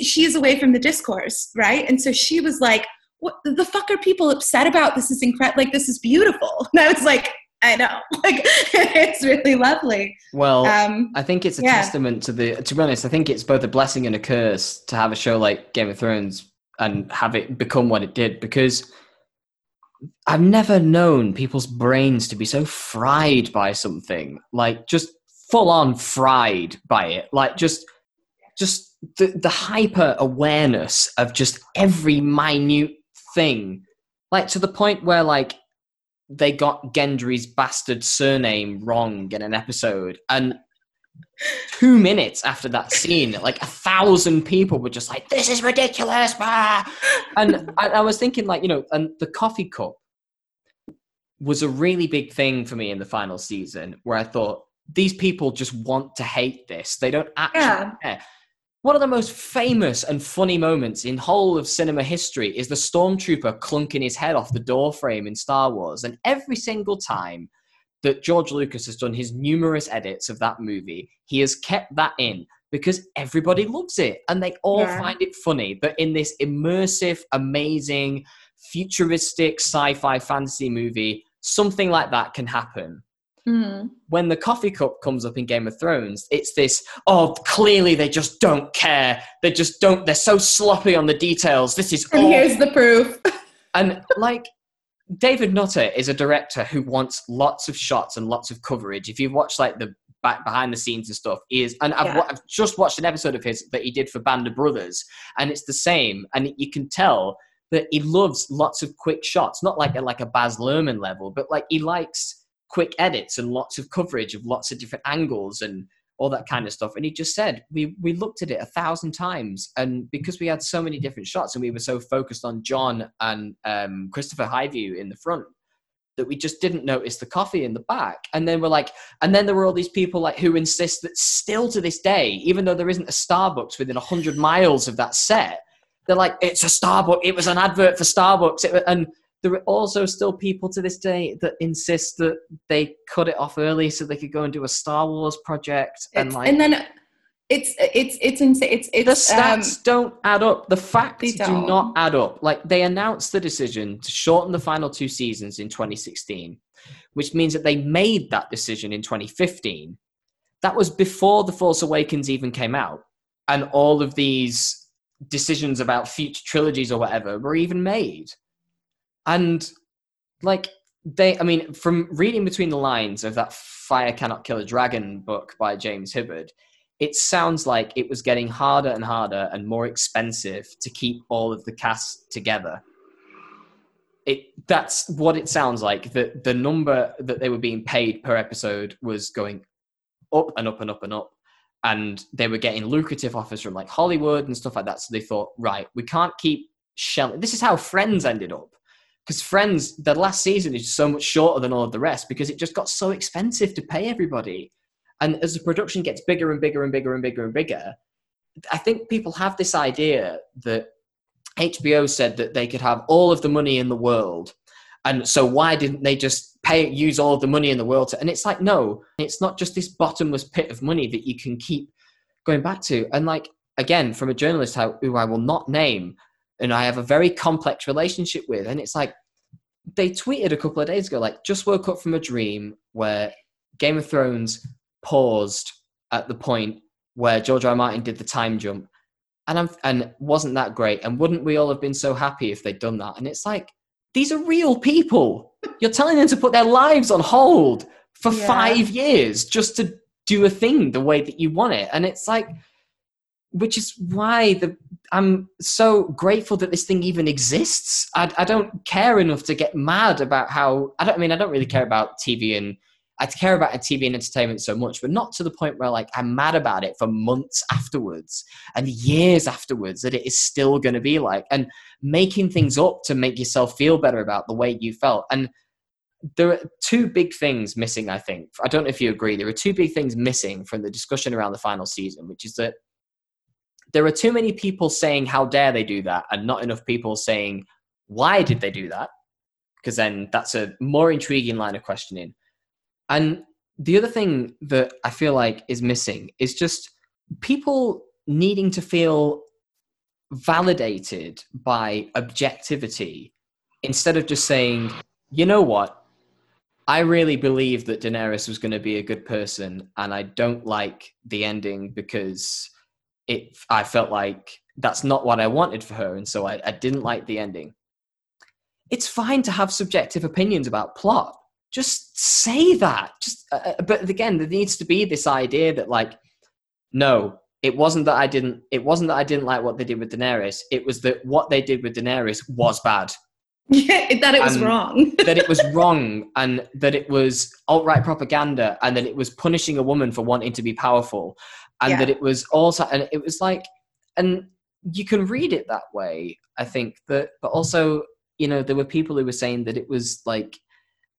she's away from the discourse right and so she was like what the fuck are people upset about? This is incredible. Like, this is beautiful. And I was like, I know. Like, it's really lovely. Well, um, I think it's a yeah. testament to the, to be honest, I think it's both a blessing and a curse to have a show like Game of Thrones and have it become what it did because I've never known people's brains to be so fried by something, like just full on fried by it. Like, just, just the, the hyper awareness of just every minute thing, like to the point where like they got Gendry's bastard surname wrong in an episode, and two minutes after that scene, like a thousand people were just like, "This is ridiculous!" And I, I was thinking, like, you know, and the coffee cup was a really big thing for me in the final season, where I thought these people just want to hate this. They don't actually yeah. care one of the most famous and funny moments in whole of cinema history is the stormtrooper clunking his head off the door frame in Star Wars. And every single time that George Lucas has done his numerous edits of that movie, he has kept that in because everybody loves it and they all yeah. find it funny But in this immersive, amazing, futuristic sci-fi fantasy movie, something like that can happen. Mm. When the coffee cup comes up in Game of Thrones, it's this, oh, clearly they just don't care. They just don't, they're so sloppy on the details. This is And here's the proof. and like, David Nutter is a director who wants lots of shots and lots of coverage. If you've watched like the back behind the scenes and stuff, he is, and I've, yeah. I've just watched an episode of his that he did for Band of Brothers, and it's the same. And you can tell that he loves lots of quick shots, not like a, like a Baz Luhrmann level, but like he likes quick edits and lots of coverage of lots of different angles and all that kind of stuff. And he just said, we, we looked at it a thousand times. And because we had so many different shots and we were so focused on Jon and um, Kristofer Hivju in the front, that we just didn't notice the coffee in the back. And then we're like, and then there were all these people like who insist that still to this day, even though there isn't a Starbucks within 100 miles of that set, they're like, it's a Starbucks. It was an advert for Starbucks. It, and there are also still people to this day that insist that they cut it off early so they could go and do a Star Wars project and it's, like and then it's it's it's insane. It's, it's the stats um, don't add up. The facts do not add up. Like they announced the decision to shorten the final two seasons in 2016, which means that they made that decision in 2015. That was before the Force Awakens even came out, and all of these decisions about future trilogies or whatever were even made. And like they, I mean, from reading between the lines of that Fire Cannot Kill a Dragon book by James Hibberd, it sounds like it was getting harder and harder and more expensive to keep all of the cast together. It, that's what it sounds like. The, the number that they were being paid per episode was going up and up and up and up. And they were getting lucrative offers from like Hollywood and stuff like that. So they thought, right, we can't keep shelling. This is how Friends ended up because Friends, the last season is so much shorter than all of the rest because it just got so expensive to pay everybody. And as the production gets bigger and bigger and bigger and bigger and bigger, I think people have this idea that HBO said that they could have all of the money in the world. And so why didn't they just pay use all of the money in the world to, and it's like no, it's not just this bottomless pit of money that you can keep going back to. And like again, from a journalist who I will not name, and I have a very complex relationship with. And it's like they tweeted a couple of days ago, like just woke up from a dream where Game of Thrones paused at the point where George R. R. Martin did the time jump, and I'm and wasn't that great. And wouldn't we all have been so happy if they'd done that? And it's like these are real people. You're telling them to put their lives on hold for yeah. five years just to do a thing the way that you want it, and it's like which is why the I'm so grateful that this thing even exists. I, I don't care enough to get mad about how I don't I mean I don't really care about TV and I care about TV and entertainment so much, but not to the point where like I'm mad about it for months afterwards and years afterwards that it is still going to be like, and making things up to make yourself feel better about the way you felt. And there are two big things missing, I think. I don't know if you agree. There are two big things missing from the discussion around the final season, which is that there are too many people saying, How dare they do that? and not enough people saying, Why did they do that? Because then that's a more intriguing line of questioning. And the other thing that I feel like is missing is just people needing to feel validated by objectivity instead of just saying, you know what, I really believe that Daenerys was going to be a good person, and I don't like the ending because it. I felt like that's not what I wanted for her, and so I, I didn't like the ending. It's fine to have subjective opinions about plot. Just say that. Just uh, uh, but again there needs to be this idea that like no it wasn't that i didn't it wasn't that i didn't like what they did with daenerys. It was that what they did with daenerys was bad. Yeah that it was wrong. that it was wrong and that it was alt-right propaganda and that it was punishing a woman for wanting to be powerful and yeah. that it was also and it was like and you can read it that way i think that but also you know there were people who were saying that it was like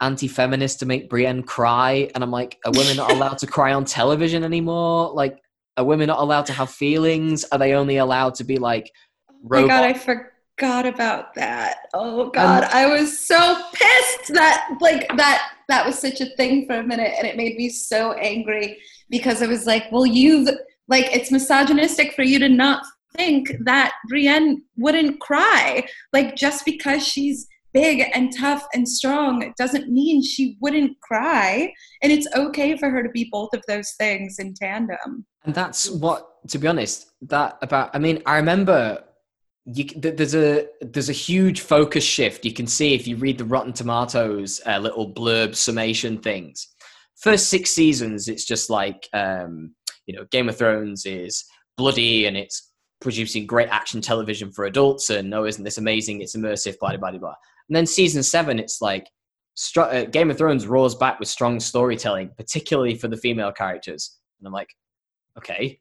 anti-feminist to make Brienne cry, and I'm like, are women not allowed to cry on television anymore? Like, are women not allowed to have feelings? Are they only allowed to be like? Robot? Oh my god, I forgot about that. Oh god, and, I was so pissed that like that that was such a thing for a minute, and it made me so angry because I was like, well, you've like it's misogynistic for you to not think that Brienne wouldn't cry, like just because she's big and tough and strong doesn't mean she wouldn't cry. And it's okay for her to be both of those things in tandem. And that's what, to be honest, that about, I mean, I remember you, there's a there's a huge focus shift you can see if you read the Rotten Tomatoes uh, little blurb summation things. First six seasons, it's just like um, you know, Game of Thrones is bloody and it's producing great action television for adults, and oh, isn't this amazing? It's immersive, blah blah blah blah. And then season seven, it's like uh, Game of Thrones roars back with strong storytelling, particularly for the female characters. And I'm like, okay.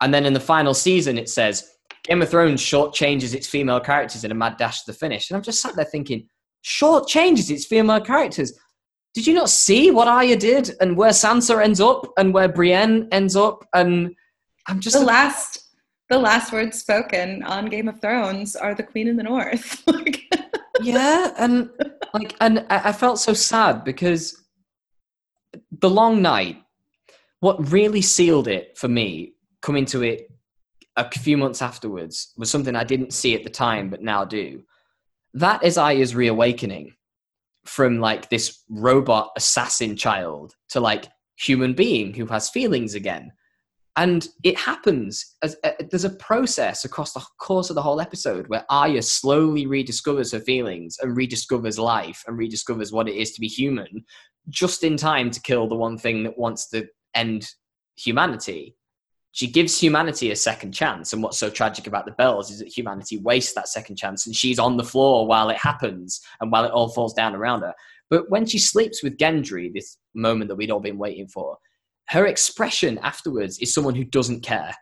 And then in the final season, it says Game of Thrones short changes its female characters in a mad dash to the finish. And I'm just sat there thinking, short changes its female characters. Did you not see what Arya did and where Sansa ends up and where Brienne ends up? And I'm just the last the last words spoken on Game of Thrones are the Queen in the North. yeah, and like, and I felt so sad because the long night. What really sealed it for me, coming to it a few months afterwards, was something I didn't see at the time, but now do. That is Arya's reawakening from like this robot assassin child to like human being who has feelings again and it happens as uh, there's a process across the course of the whole episode where Arya slowly rediscovers her feelings and rediscovers life and rediscovers what it is to be human, just in time to kill the one thing that wants to end humanity. She gives humanity a second chance, and what's so tragic about the bells is that humanity wastes that second chance, and she's on the floor while it happens and while it all falls down around her. But when she sleeps with Gendry, this moment that we'd all been waiting for, her expression afterwards is someone who doesn't care.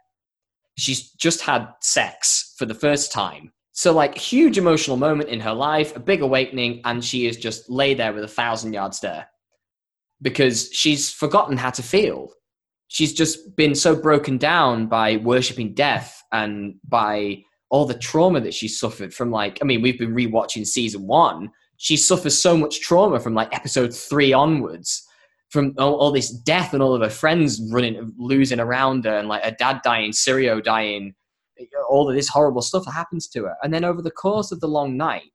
She's just had sex for the first time. So, like, huge emotional moment in her life, a big awakening, and she is just lay there with a thousand yard stare because she's forgotten how to feel. She's just been so broken down by worshipping death and by all the trauma that she suffered from, like, I mean, we've been rewatching season one. She suffers so much trauma from like episode three onwards from all, all, this death and all of her friends running, losing around her, and like her dad dying, Syrio dying, all of this horrible stuff that happens to her. And then over the course of the long night,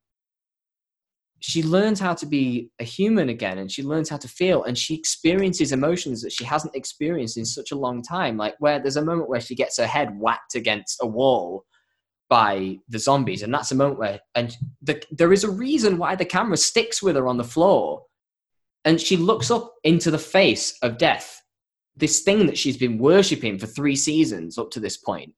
she learns how to be a human again and she learns how to feel and she experiences emotions that she hasn't experienced in such a long time. Like, where there's a moment where she gets her head whacked against a wall by the zombies, and that's a moment where, and the, there is a reason why the camera sticks with her on the floor and she looks up into the face of death, this thing that she's been worshipping for three seasons up to this point,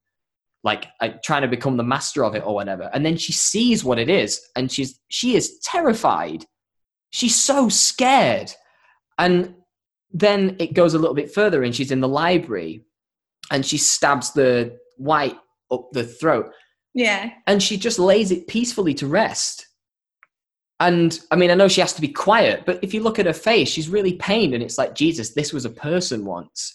like uh, trying to become the master of it or whatever. And then she sees what it is, and she's she is terrified. She's so scared, and then it goes a little bit further and she's in the library and she stabs the wight up the throat. Yeah. And she just lays it peacefully to rest. And I mean, I know she has to be quiet, but if you look at her face, she's really pained. And it's like, Jesus, this was a person once.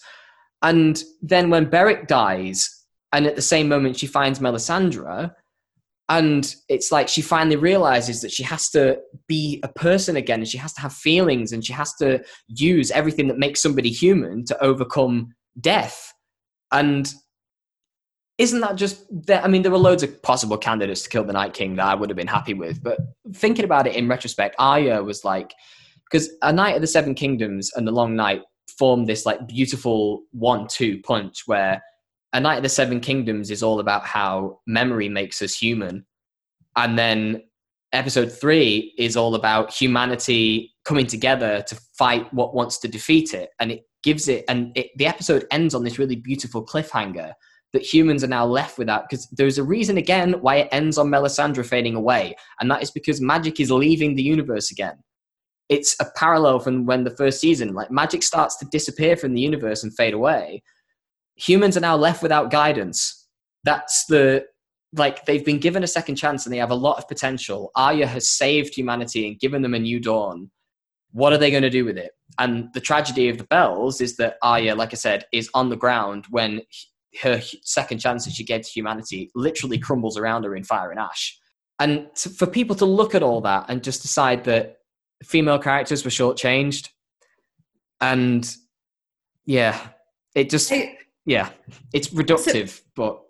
And then when Beric dies, and at the same moment she finds Melisandre, and it's like she finally realizes that she has to be a person again and she has to have feelings and she has to use everything that makes somebody human to overcome death. And isn't that just that i mean there were loads of possible candidates to kill the night king that i would have been happy with but thinking about it in retrospect arya was like because a knight of the seven kingdoms and the long night formed this like beautiful one-two punch where a knight of the seven kingdoms is all about how memory makes us human. And then episode three is all about humanity coming together to fight what wants to defeat it. And it gives it and it, the episode ends on this really beautiful cliffhanger that humans are now left without because there's a reason again why it ends on melisandre fading away. And that is because magic is leaving the universe again. It's a parallel from when the first season like magic starts to disappear from the universe and fade away humans are now left without guidance. That's the like they've been given a second chance and they have a lot of potential. Arya has saved humanity and given them a new dawn. What are they going to do with it? And the tragedy of the bells is that Arya, like I said, is on the ground when her second chance that she gave to humanity literally crumbles around her in fire and ash. And to, for people to look at all that and just decide that female characters were shortchanged, and yeah, it just. Yeah, it's reductive, so but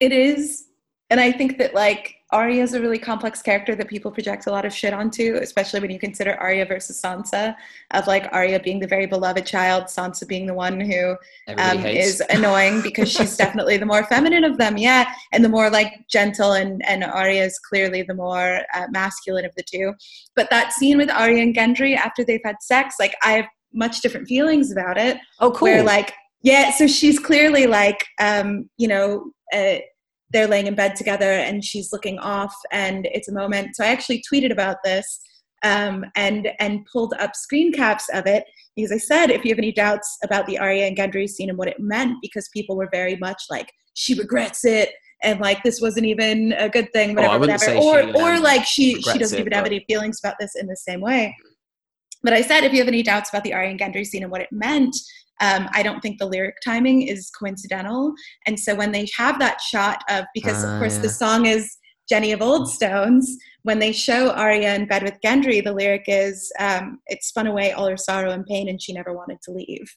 it is. And I think that like Arya is a really complex character that people project a lot of shit onto, especially when you consider Arya versus Sansa, of like Arya being the very beloved child, Sansa being the one who um, is annoying because she's definitely the more feminine of them, yeah, and the more like gentle, and and Arya is clearly the more uh, masculine of the two. But that scene with Arya and Gendry after they've had sex, like I have much different feelings about it. Oh, cool. Where like yeah, so she's clearly like, um, you know, uh, they're laying in bed together and she's looking off, and it's a moment. So I actually tweeted about this um, and and pulled up screen caps of it because I said, if you have any doubts about the Arya and Gendry scene and what it meant, because people were very much like, she regrets it, and like this wasn't even a good thing, whatever, oh, whatever, or or um, like she she doesn't it, even but... have any feelings about this in the same way. But I said, if you have any doubts about the Arya and Gendry scene and what it meant, um, I don't think the lyric timing is coincidental. And so when they have that shot of, because uh, of course yeah. the song is Jenny of Old Stones, when they show Arya in bed with Gendry, the lyric is, um, it spun away all her sorrow and pain and she never wanted to leave.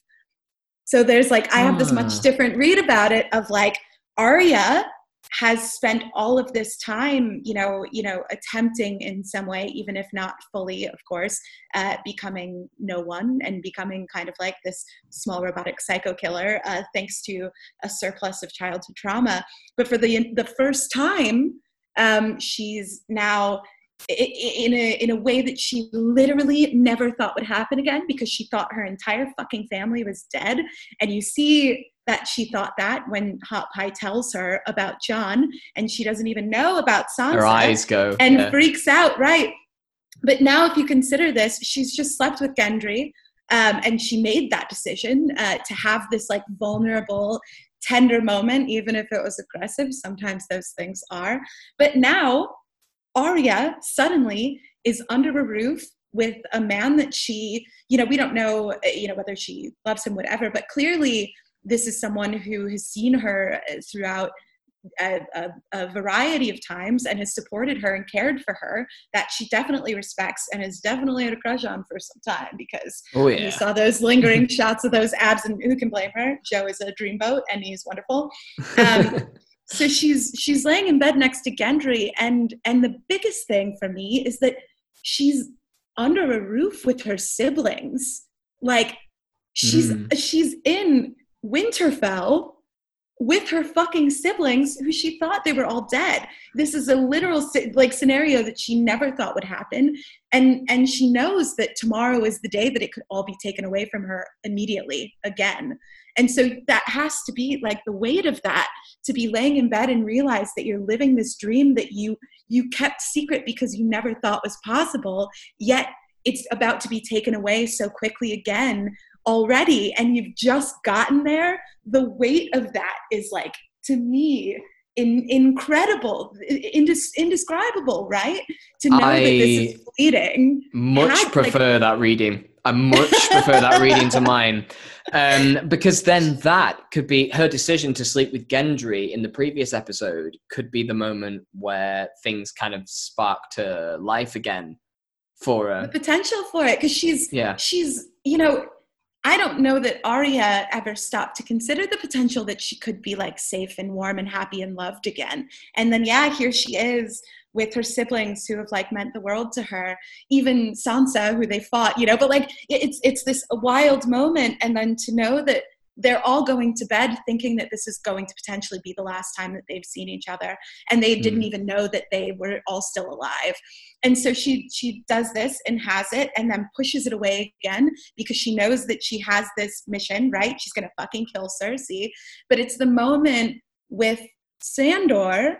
So there's like, I have this much ah. different read about it of like, Arya has spent all of this time you know you know attempting in some way even if not fully of course uh, becoming no one and becoming kind of like this small robotic psycho killer uh, thanks to a surplus of childhood trauma. But for the the first time um, she's now in a in a way that she literally never thought would happen again because she thought her entire fucking family was dead and you see that she thought that when Hot Pie tells her about Jon and she doesn't even know about Sansa. Her eyes go. And yeah. freaks out, right. But now if you consider this, she's just slept with Gendry um, and she made that decision uh, to have this like vulnerable, tender moment, even if it was aggressive. Sometimes those things are. But now Arya suddenly is under a roof with a man that she, you know, we don't know, uh, you know, whether she loves him, whatever, but clearly this is someone who has seen her uh, throughout a, a, a, variety of times and has supported her and cared for her that she definitely respects and has definitely had a crush on for some time because oh, yeah. you saw those lingering shots of those abs and who can blame her joe is a dreamboat and he's wonderful um, so she's she's laying in bed next to gendry and and the biggest thing for me is that she's under a roof with her siblings like she's mm. she's in Winterfell with her fucking siblings who she thought they were all dead. This is a literal like scenario that she never thought would happen and and she knows that tomorrow is the day that it could all be taken away from her immediately again. And so that has to be like the weight of that to be laying in bed and realize that you're living this dream that you you kept secret because you never thought was possible yet it's about to be taken away so quickly again already. And you've just gotten there. The weight of that is like to me in, incredible indes, indescribable right? To know I that this is fleeting. much prefer like, that reading i much prefer that reading to mine. Um, because then that could be her decision to sleep with gendry in the previous episode could be the moment where things kind of spark to life again for her. The potential for it because she's yeah. she's you know I don't know that Arya ever stopped to consider the potential that she could be like safe and warm and happy and loved again. And then, yeah, here she is with her siblings who have like meant the world to her. Even Sansa, who they fought, you know. But like, it's it's this wild moment, and then to know that they're all going to bed thinking that this is going to potentially be the last time that they've seen each other and they mm. didn't even know that they were all still alive and so she she does this and has it and then pushes it away again because she knows that she has this mission right she's gonna fucking kill cersei but it's the moment with sandor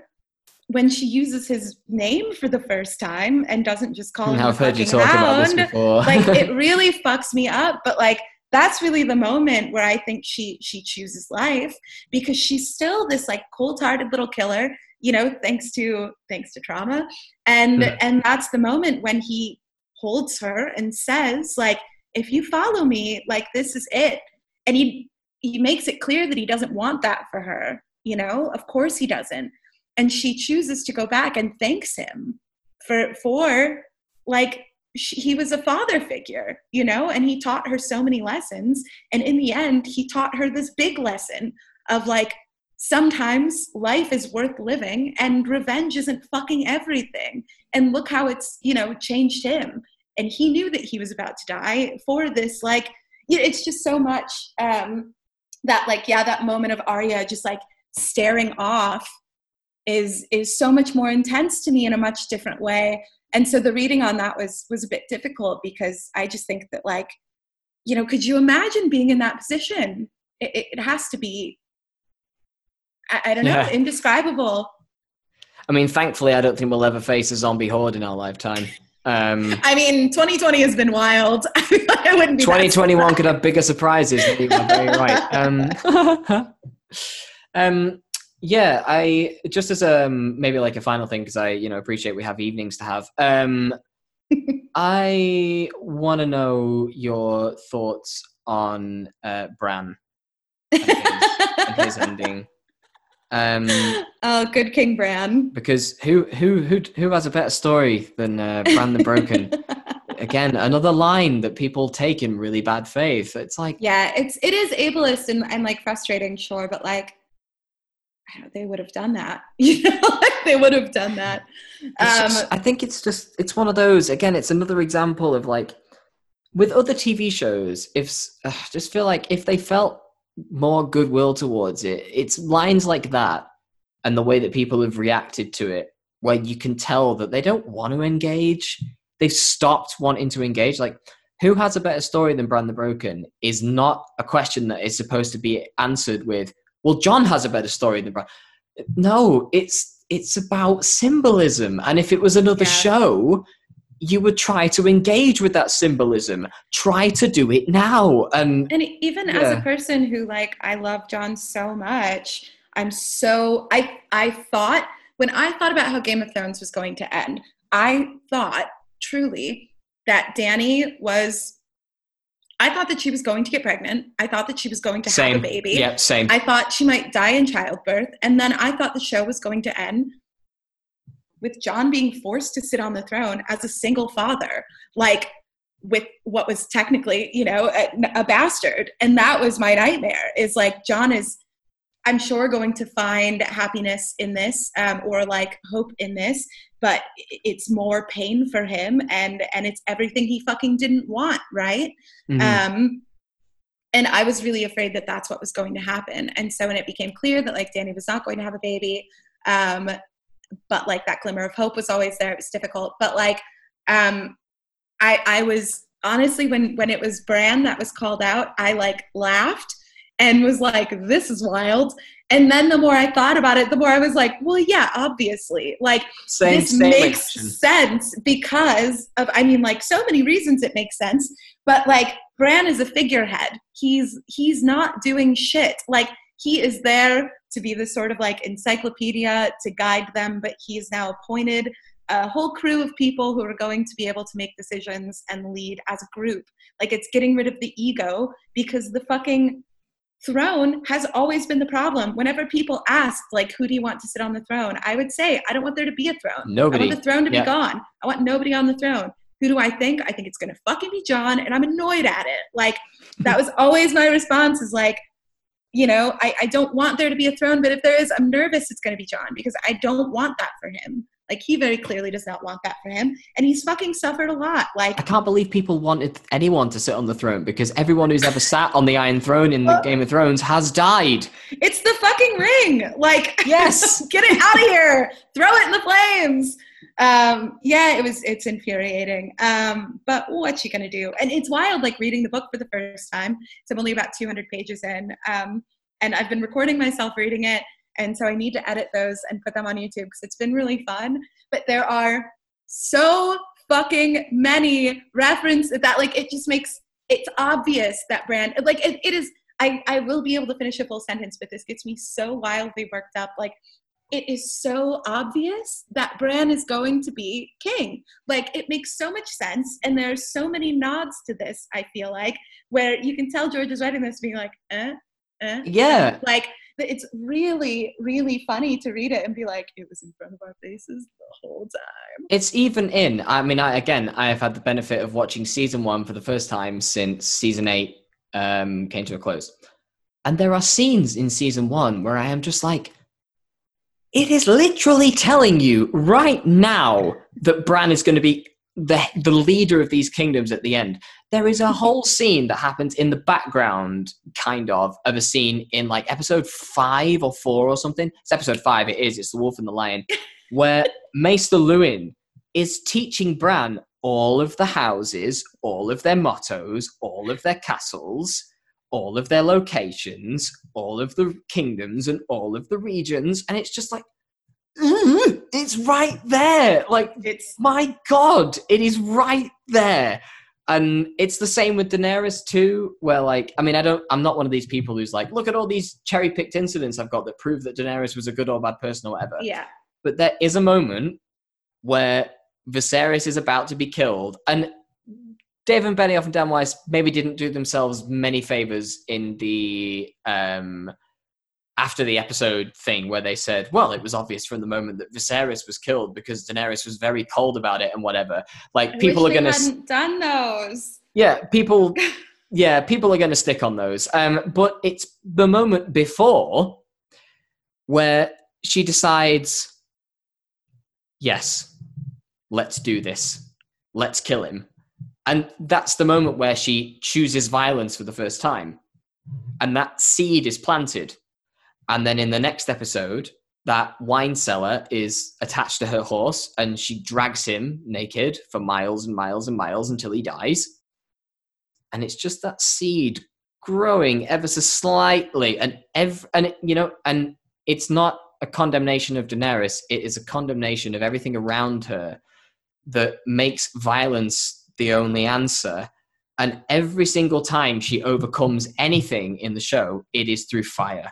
when she uses his name for the first time and doesn't just call him I've heard you talk hound, about this before. like it really fucks me up but like that's really the moment where I think she she chooses life because she's still this like cold-hearted little killer, you know, thanks to thanks to trauma. And mm. and that's the moment when he holds her and says like if you follow me, like this is it. And he he makes it clear that he doesn't want that for her, you know? Of course he doesn't. And she chooses to go back and thanks him for for like she, he was a father figure, you know, and he taught her so many lessons. And in the end, he taught her this big lesson of like, sometimes life is worth living and revenge isn't fucking everything. And look how it's, you know, changed him. And he knew that he was about to die for this. Like, it's just so much um, that, like, yeah, that moment of Arya just like staring off is is so much more intense to me in a much different way and so the reading on that was was a bit difficult because i just think that like you know could you imagine being in that position it, it has to be i, I don't know yeah. indescribable i mean thankfully i don't think we'll ever face a zombie horde in our lifetime um, I mean, 2020 has been wild. I wouldn't be 2021 could have bigger surprises. You very right. Um, um, yeah, I just as um maybe like a final thing because I you know appreciate we have evenings to have. Um, I want to know your thoughts on uh, Bran and his, and his ending. Um, oh, good King Bran. Because who who who who has a better story than uh, Bran the Broken? Again, another line that people take in really bad faith. It's like yeah, it's it is ableist and, and like frustrating, sure, but like they would have done that. You know, they would have done that. Um, just, I think it's just it's one of those. Again, it's another example of like with other TV shows. If uh, just feel like if they felt more goodwill towards it, it's lines like that and the way that people have reacted to it, where you can tell that they don't want to engage. They've stopped wanting to engage. Like who has a better story than Bran the Broken is not a question that is supposed to be answered with well, Jon has a better story than Bran. No, it's it's about symbolism. And if it was another yeah. show, you would try to engage with that symbolism. Try to do it now. And and even yeah. as a person who like I love Jon so much, I'm so I I thought when I thought about how Game of Thrones was going to end, I thought truly that Dany was I thought that she was going to get pregnant. I thought that she was going to same. have a baby. Yeah, same. I thought she might die in childbirth. And then I thought the show was going to end with Jon being forced to sit on the throne as a single father, like with what was technically, you know, a, a bastard. And that was my nightmare is like Jon is I'm sure going to find happiness in this um, or like hope in this, but it's more pain for him and and it's everything he fucking didn't want, right? Mm-hmm. Um, and I was really afraid that that's what was going to happen. And so when it became clear that like dany was not going to have a baby, um, but like that glimmer of hope was always there. It was difficult, but like um, I I was honestly when when it was Bran that was called out, I like laughed and was like, this is wild. And then the more I thought about it, the more I was like, well, yeah, obviously. Like same, this same makes reaction. sense because of I mean, like so many reasons it makes sense, but like Bran is a figurehead. He's he's not doing shit. Like he is there to be the sort of like encyclopedia to guide them, but he's now appointed a whole crew of people who are going to be able to make decisions and lead as a group. Like it's getting rid of the ego because the fucking throne has always been the problem. Whenever people ask, like, who do you want to sit on the throne? I would say, I don't want there to be a throne. Nobody. I want the throne to yeah. be gone. I want nobody on the throne. Who do I think? I think it's gonna fucking be Jon, and I'm annoyed at it. Like, that was always my response is like, you know, I, I don't want there to be a throne, but if there is, I'm nervous it's gonna be Jon because I don't want that for him. Like he very clearly does not want that for him, and he's fucking suffered a lot. Like I can't believe people wanted anyone to sit on the throne because everyone who's ever sat on the Iron Throne in the Game of Thrones has died. It's the fucking ring. Like yes, get it out of here, throw it in the flames. Um, yeah, it was it's infuriating. Um, but what you gonna do? And it's wild, like reading the book for the first time. So I'm only about 200 pages in, um, and I've been recording myself reading it and so I need to edit those and put them on YouTube because it's been really fun. But there are so fucking many references that like it just makes it's obvious that Bran like it, it is I, I will be able to finish a full sentence, but this gets me so wildly worked up. Like it is so obvious that Bran is going to be king. Like it makes so much sense, and there's so many nods to this. I feel like where you can tell George is writing this, being like, eh, eh, yeah, like it's really really funny to read it and be like it was in front of our faces the whole time it's even in i mean i again i have had the benefit of watching season one for the first time since season eight um, came to a close and there are scenes in season one where i am just like it is literally telling you right now that bran is going to be the the leader of these kingdoms at the end. There is a whole scene that happens in the background, kind of, of a scene in like episode five or four or something. It's episode five. It is. It's the Wolf and the Lion, where Maester Luwin is teaching Bran all of the houses, all of their mottos, all of their castles, all of their locations, all of the kingdoms, and all of the regions, and it's just like it's right there. Like, it's my God, it is right there. And it's the same with Daenerys too, where like, I mean, I don't, I'm not one of these people who's like, look at all these cherry picked incidents I've got that prove that Daenerys was a good or bad person or whatever. Yeah. But there is a moment where Viserys is about to be killed, and Dave David Benioff and Dan Weiss maybe didn't do themselves many favors in the um, after the episode thing where they said, well, it was obvious from the moment that Viserys was killed because Daenerys was very cold about it and whatever. Like I people are going to done those. Yeah, people. yeah, people are going to stick on those. Um, but it's the moment before where she decides, yes, let's do this. Let's kill him. And that's the moment where she chooses violence for the first time. And that seed is planted and then in the next episode, that wine cellar is attached to her horse and she drags him naked for miles and miles and miles until he dies. And it's just that seed growing ever so slightly. And every, and you know, and it's not a condemnation of Daenerys, it is a condemnation of everything around her that makes violence the only answer. And every single time she overcomes anything in the show, it is through fire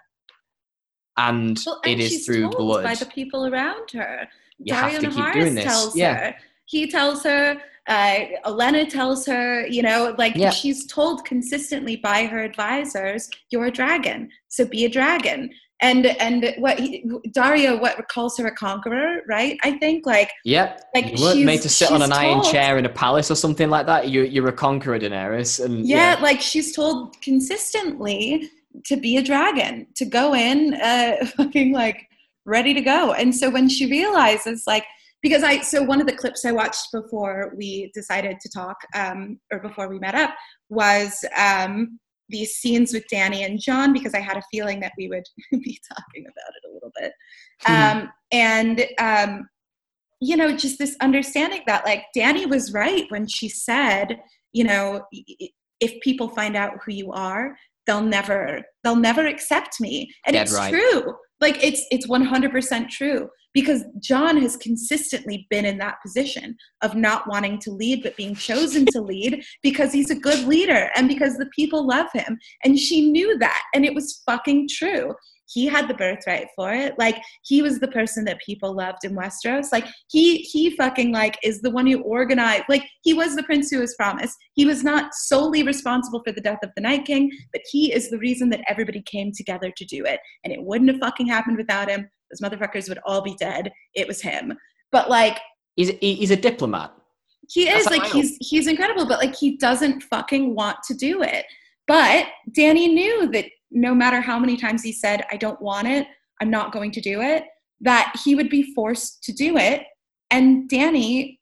and, well, and it is through blood by the people around her. You Daario Naharis tells yeah. her. He tells her. Uh, Olenna tells her. You know, like yeah. she's told consistently by her advisors, "You're a dragon, so be a dragon." And and what he, Daario what calls her a conqueror, right? I think like yeah, like you weren't made to sit on an told, iron chair in a palace or something like that. You you're a conqueror, Daenerys, and yeah, yeah. like she's told consistently to be a dragon, to go in uh, fucking like ready to go. And so when she realizes, like, because I, so one of the clips I watched before we decided to talk, um, or before we met up, was um, these scenes with Dany and Jon because I had a feeling that we would be talking about it a little bit. Hmm. Um, and, um, you know, just this understanding that, like, Dany was right when she said, you know, if people find out who you are, they'll never they'll never accept me. And Dead it's right. true. Like it's it's 100% true because jon has consistently been in that position of not wanting to lead but being chosen to lead because he's a good leader and because the people love him. And she knew that. And it was fucking true he had the birthright for it. Like he was the person that people loved in Westeros. Like he he fucking like is the one who organized. Like he was the prince who was promised. He was not solely responsible for the death of the Night King, but he is the reason that everybody came together to do it. And it wouldn't have fucking happened without him. Those motherfuckers would all be dead. It was him. But like he's he's a diplomat. He is like he's he's incredible, but like he doesn't fucking want to do it. But Dany knew that no matter how many times he said, I don't want it, I'm not going to do it, that he would be forced to do it. And Dany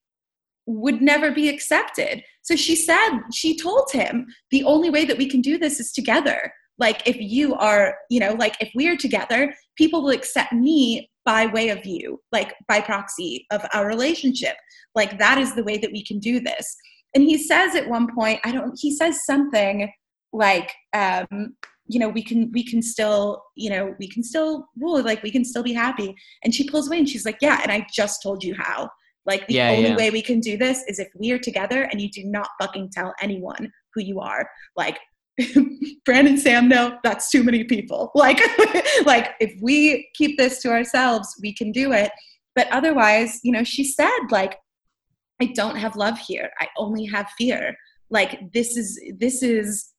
would never be accepted. So she said, she told him, the only way that we can do this is together. Like, if you are, you know, like if we're together, people will accept me by way of you, like by proxy of our relationship. Like, that is the way that we can do this. And he says at one point, I don't, he says something like, um, you know we can we can still you know we can still rule like we can still be happy. And she pulls away and she's like yeah and i just told you how. Like the yeah, only yeah. way we can do this is if we are together and you do not fucking tell anyone who you are. Like bran and sam no that's too many people. Like like if we keep this to ourselves we can do it. But otherwise you know she said like i don't have love here. I only have fear. Like this is this is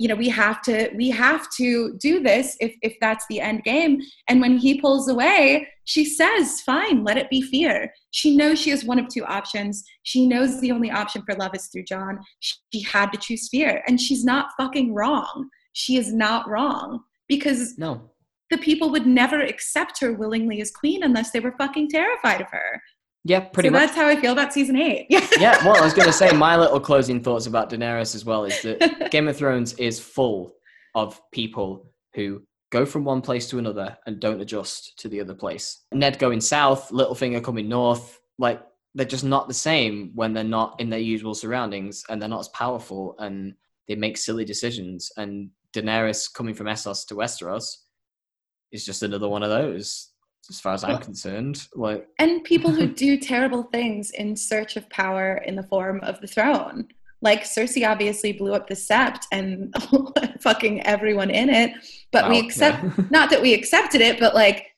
you know we have to we have to do this if if that's the end game. And when he pulls away she says fine let it be fear. She knows she has one of two options. She knows the only option for love is through jon she had to choose fear. And she's not fucking wrong. She is not wrong. Because no. the people would never accept her willingly as queen unless they were fucking terrified of her yeah, pretty much. so much. That's how I feel about season eight. Yeah. yeah. Well, I was going to say my little closing thoughts about Daenerys as well is that Game of Thrones is full of people who go from one place to another and don't adjust to the other place. Ned going south, Littlefinger coming north, like they're just not the same when they're not in their usual surroundings and they're not as powerful and they make silly decisions. And Daenerys coming from Essos to Westeros is just another one of those as far as I'm concerned. Like and people who do terrible things in search of power in the form of the throne. Like Cersei obviously blew up the sept and fucking everyone in it, but wow, we accept yeah. not that we accepted it, but like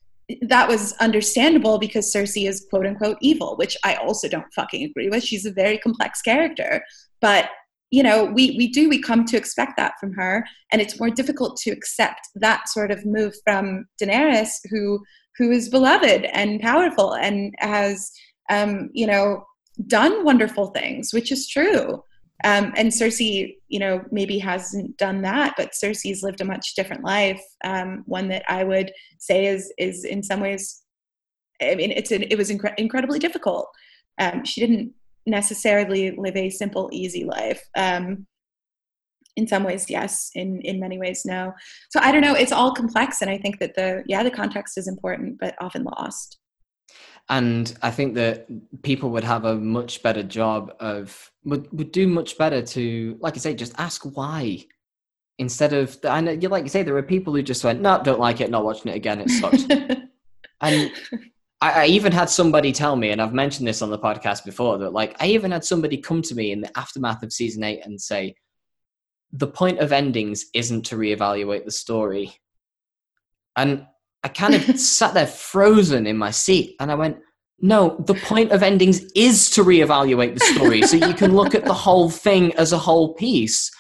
that was understandable because Cersei is quote unquote evil, which I also don't fucking agree with. She's a very complex character, but you know, we we do we come to expect that from her, and it's more difficult to accept that sort of move from Daenerys, who who is beloved and powerful and has, um, you know, done wonderful things, which is true. Um, and Cersei, you know, maybe hasn't done that, but Cersei's lived a much different life. Um, one that I would say is is in some ways, I mean, it's an, it was incre- incredibly difficult. Um, she didn't necessarily live a simple, easy life. Um, in some ways yes in in many ways no. So i don't know it's all complex and i think that the yeah the context is important but often lost. And i think that people would have a much better job of would, would do much better to like i say just ask why. Instead of i know you like you say there are people who just went no don't like it not watching it again it sucks. And I, I even had somebody tell me and i've mentioned this on the podcast before that like i even had somebody come to me in the aftermath of season eight and say the point of endings isn't to reevaluate the story. And I kind of sat there frozen in my seat and I went, no, the point of endings is to reevaluate the story so you can look at the whole thing as a whole piece,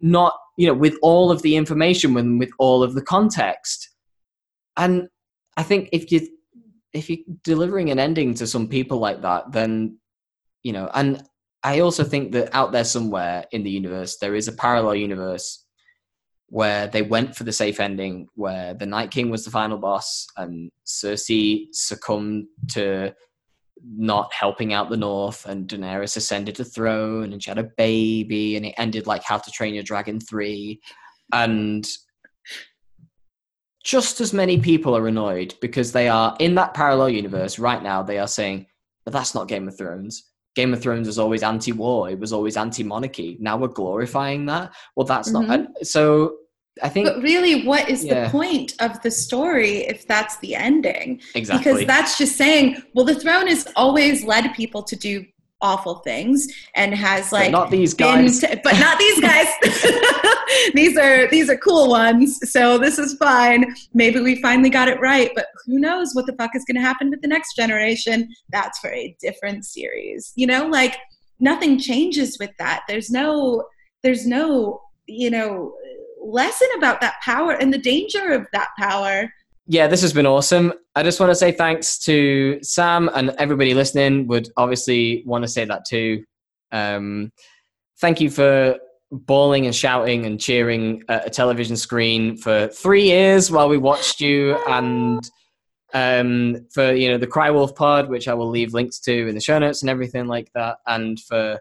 not, you know, with all of the information, with, with all of the context. And I think if you if you're delivering an ending to some people like that, then you know, and I also think that out there somewhere in the universe, there is a parallel universe where they went for the safe ending, where the Night King was the final boss and Cersei succumbed to not helping out the North, and Daenerys ascended the throne, and she had a baby, and it ended like How to Train Your Dragon 3. And just as many people are annoyed because they are in that parallel universe right now, they are saying, but that's not Game of Thrones Game of Thrones was always anti-war. It was always anti-monarchy. Now we're glorifying that. Well, that's mm-hmm. not. So I think. But really, what is yeah. the point of the story if that's the ending? Exactly. Because that's just saying, well, the throne has always led people to do awful things and has like but not these guys. but not these guys. These are these are cool ones. So this is fine. Maybe we finally got it right but who knows what the fuck is going to happen with the next generation. That's for a different series. You know like nothing changes with that. There's no there's no you know lesson about that power and the danger of that power yeah, this has been awesome. I just want to say thanks to Sam and everybody listening. Would obviously want to say that too. Um, thank you for bawling and shouting and cheering at a television screen for three years while we watched you, and um, for you know the Cry Wolf Pod, which I will leave links to in the show notes and everything like that, and for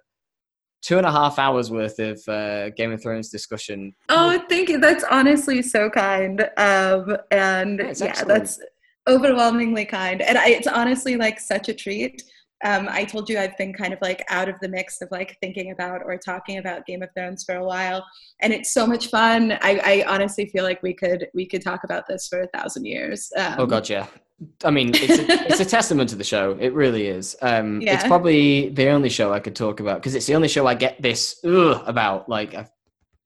two and a half hours worth of uh, Game of Thrones discussion. Oh, thank you. That's honestly so kind. Um, and yeah, that's overwhelmingly kind. And I, it's honestly like such a treat. Um, I told you I've been kind of like out of the mix of like thinking about or talking about Game of Thrones for a while, and it's so much fun. I, I honestly feel like we could we could talk about this for a thousand years. Um, oh God, yeah. I mean, it's a, it's a testament to the show. It really is. Um, yeah. It's probably the only show I could talk about because it's the only show I get this about. Like, I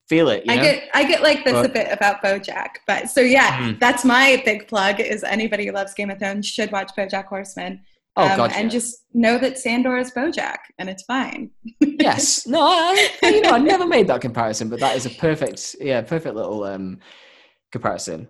feel it. I know? get I get like this but, a bit about BoJack, but so yeah, mm. that's my big plug. Is anybody who loves Game of Thrones should watch BoJack Horseman. Oh, um, God, and just know that Sandor is BoJack, and it's fine. yes, no, I, you know, I never made that comparison, but that is a perfect, yeah, perfect little um, comparison.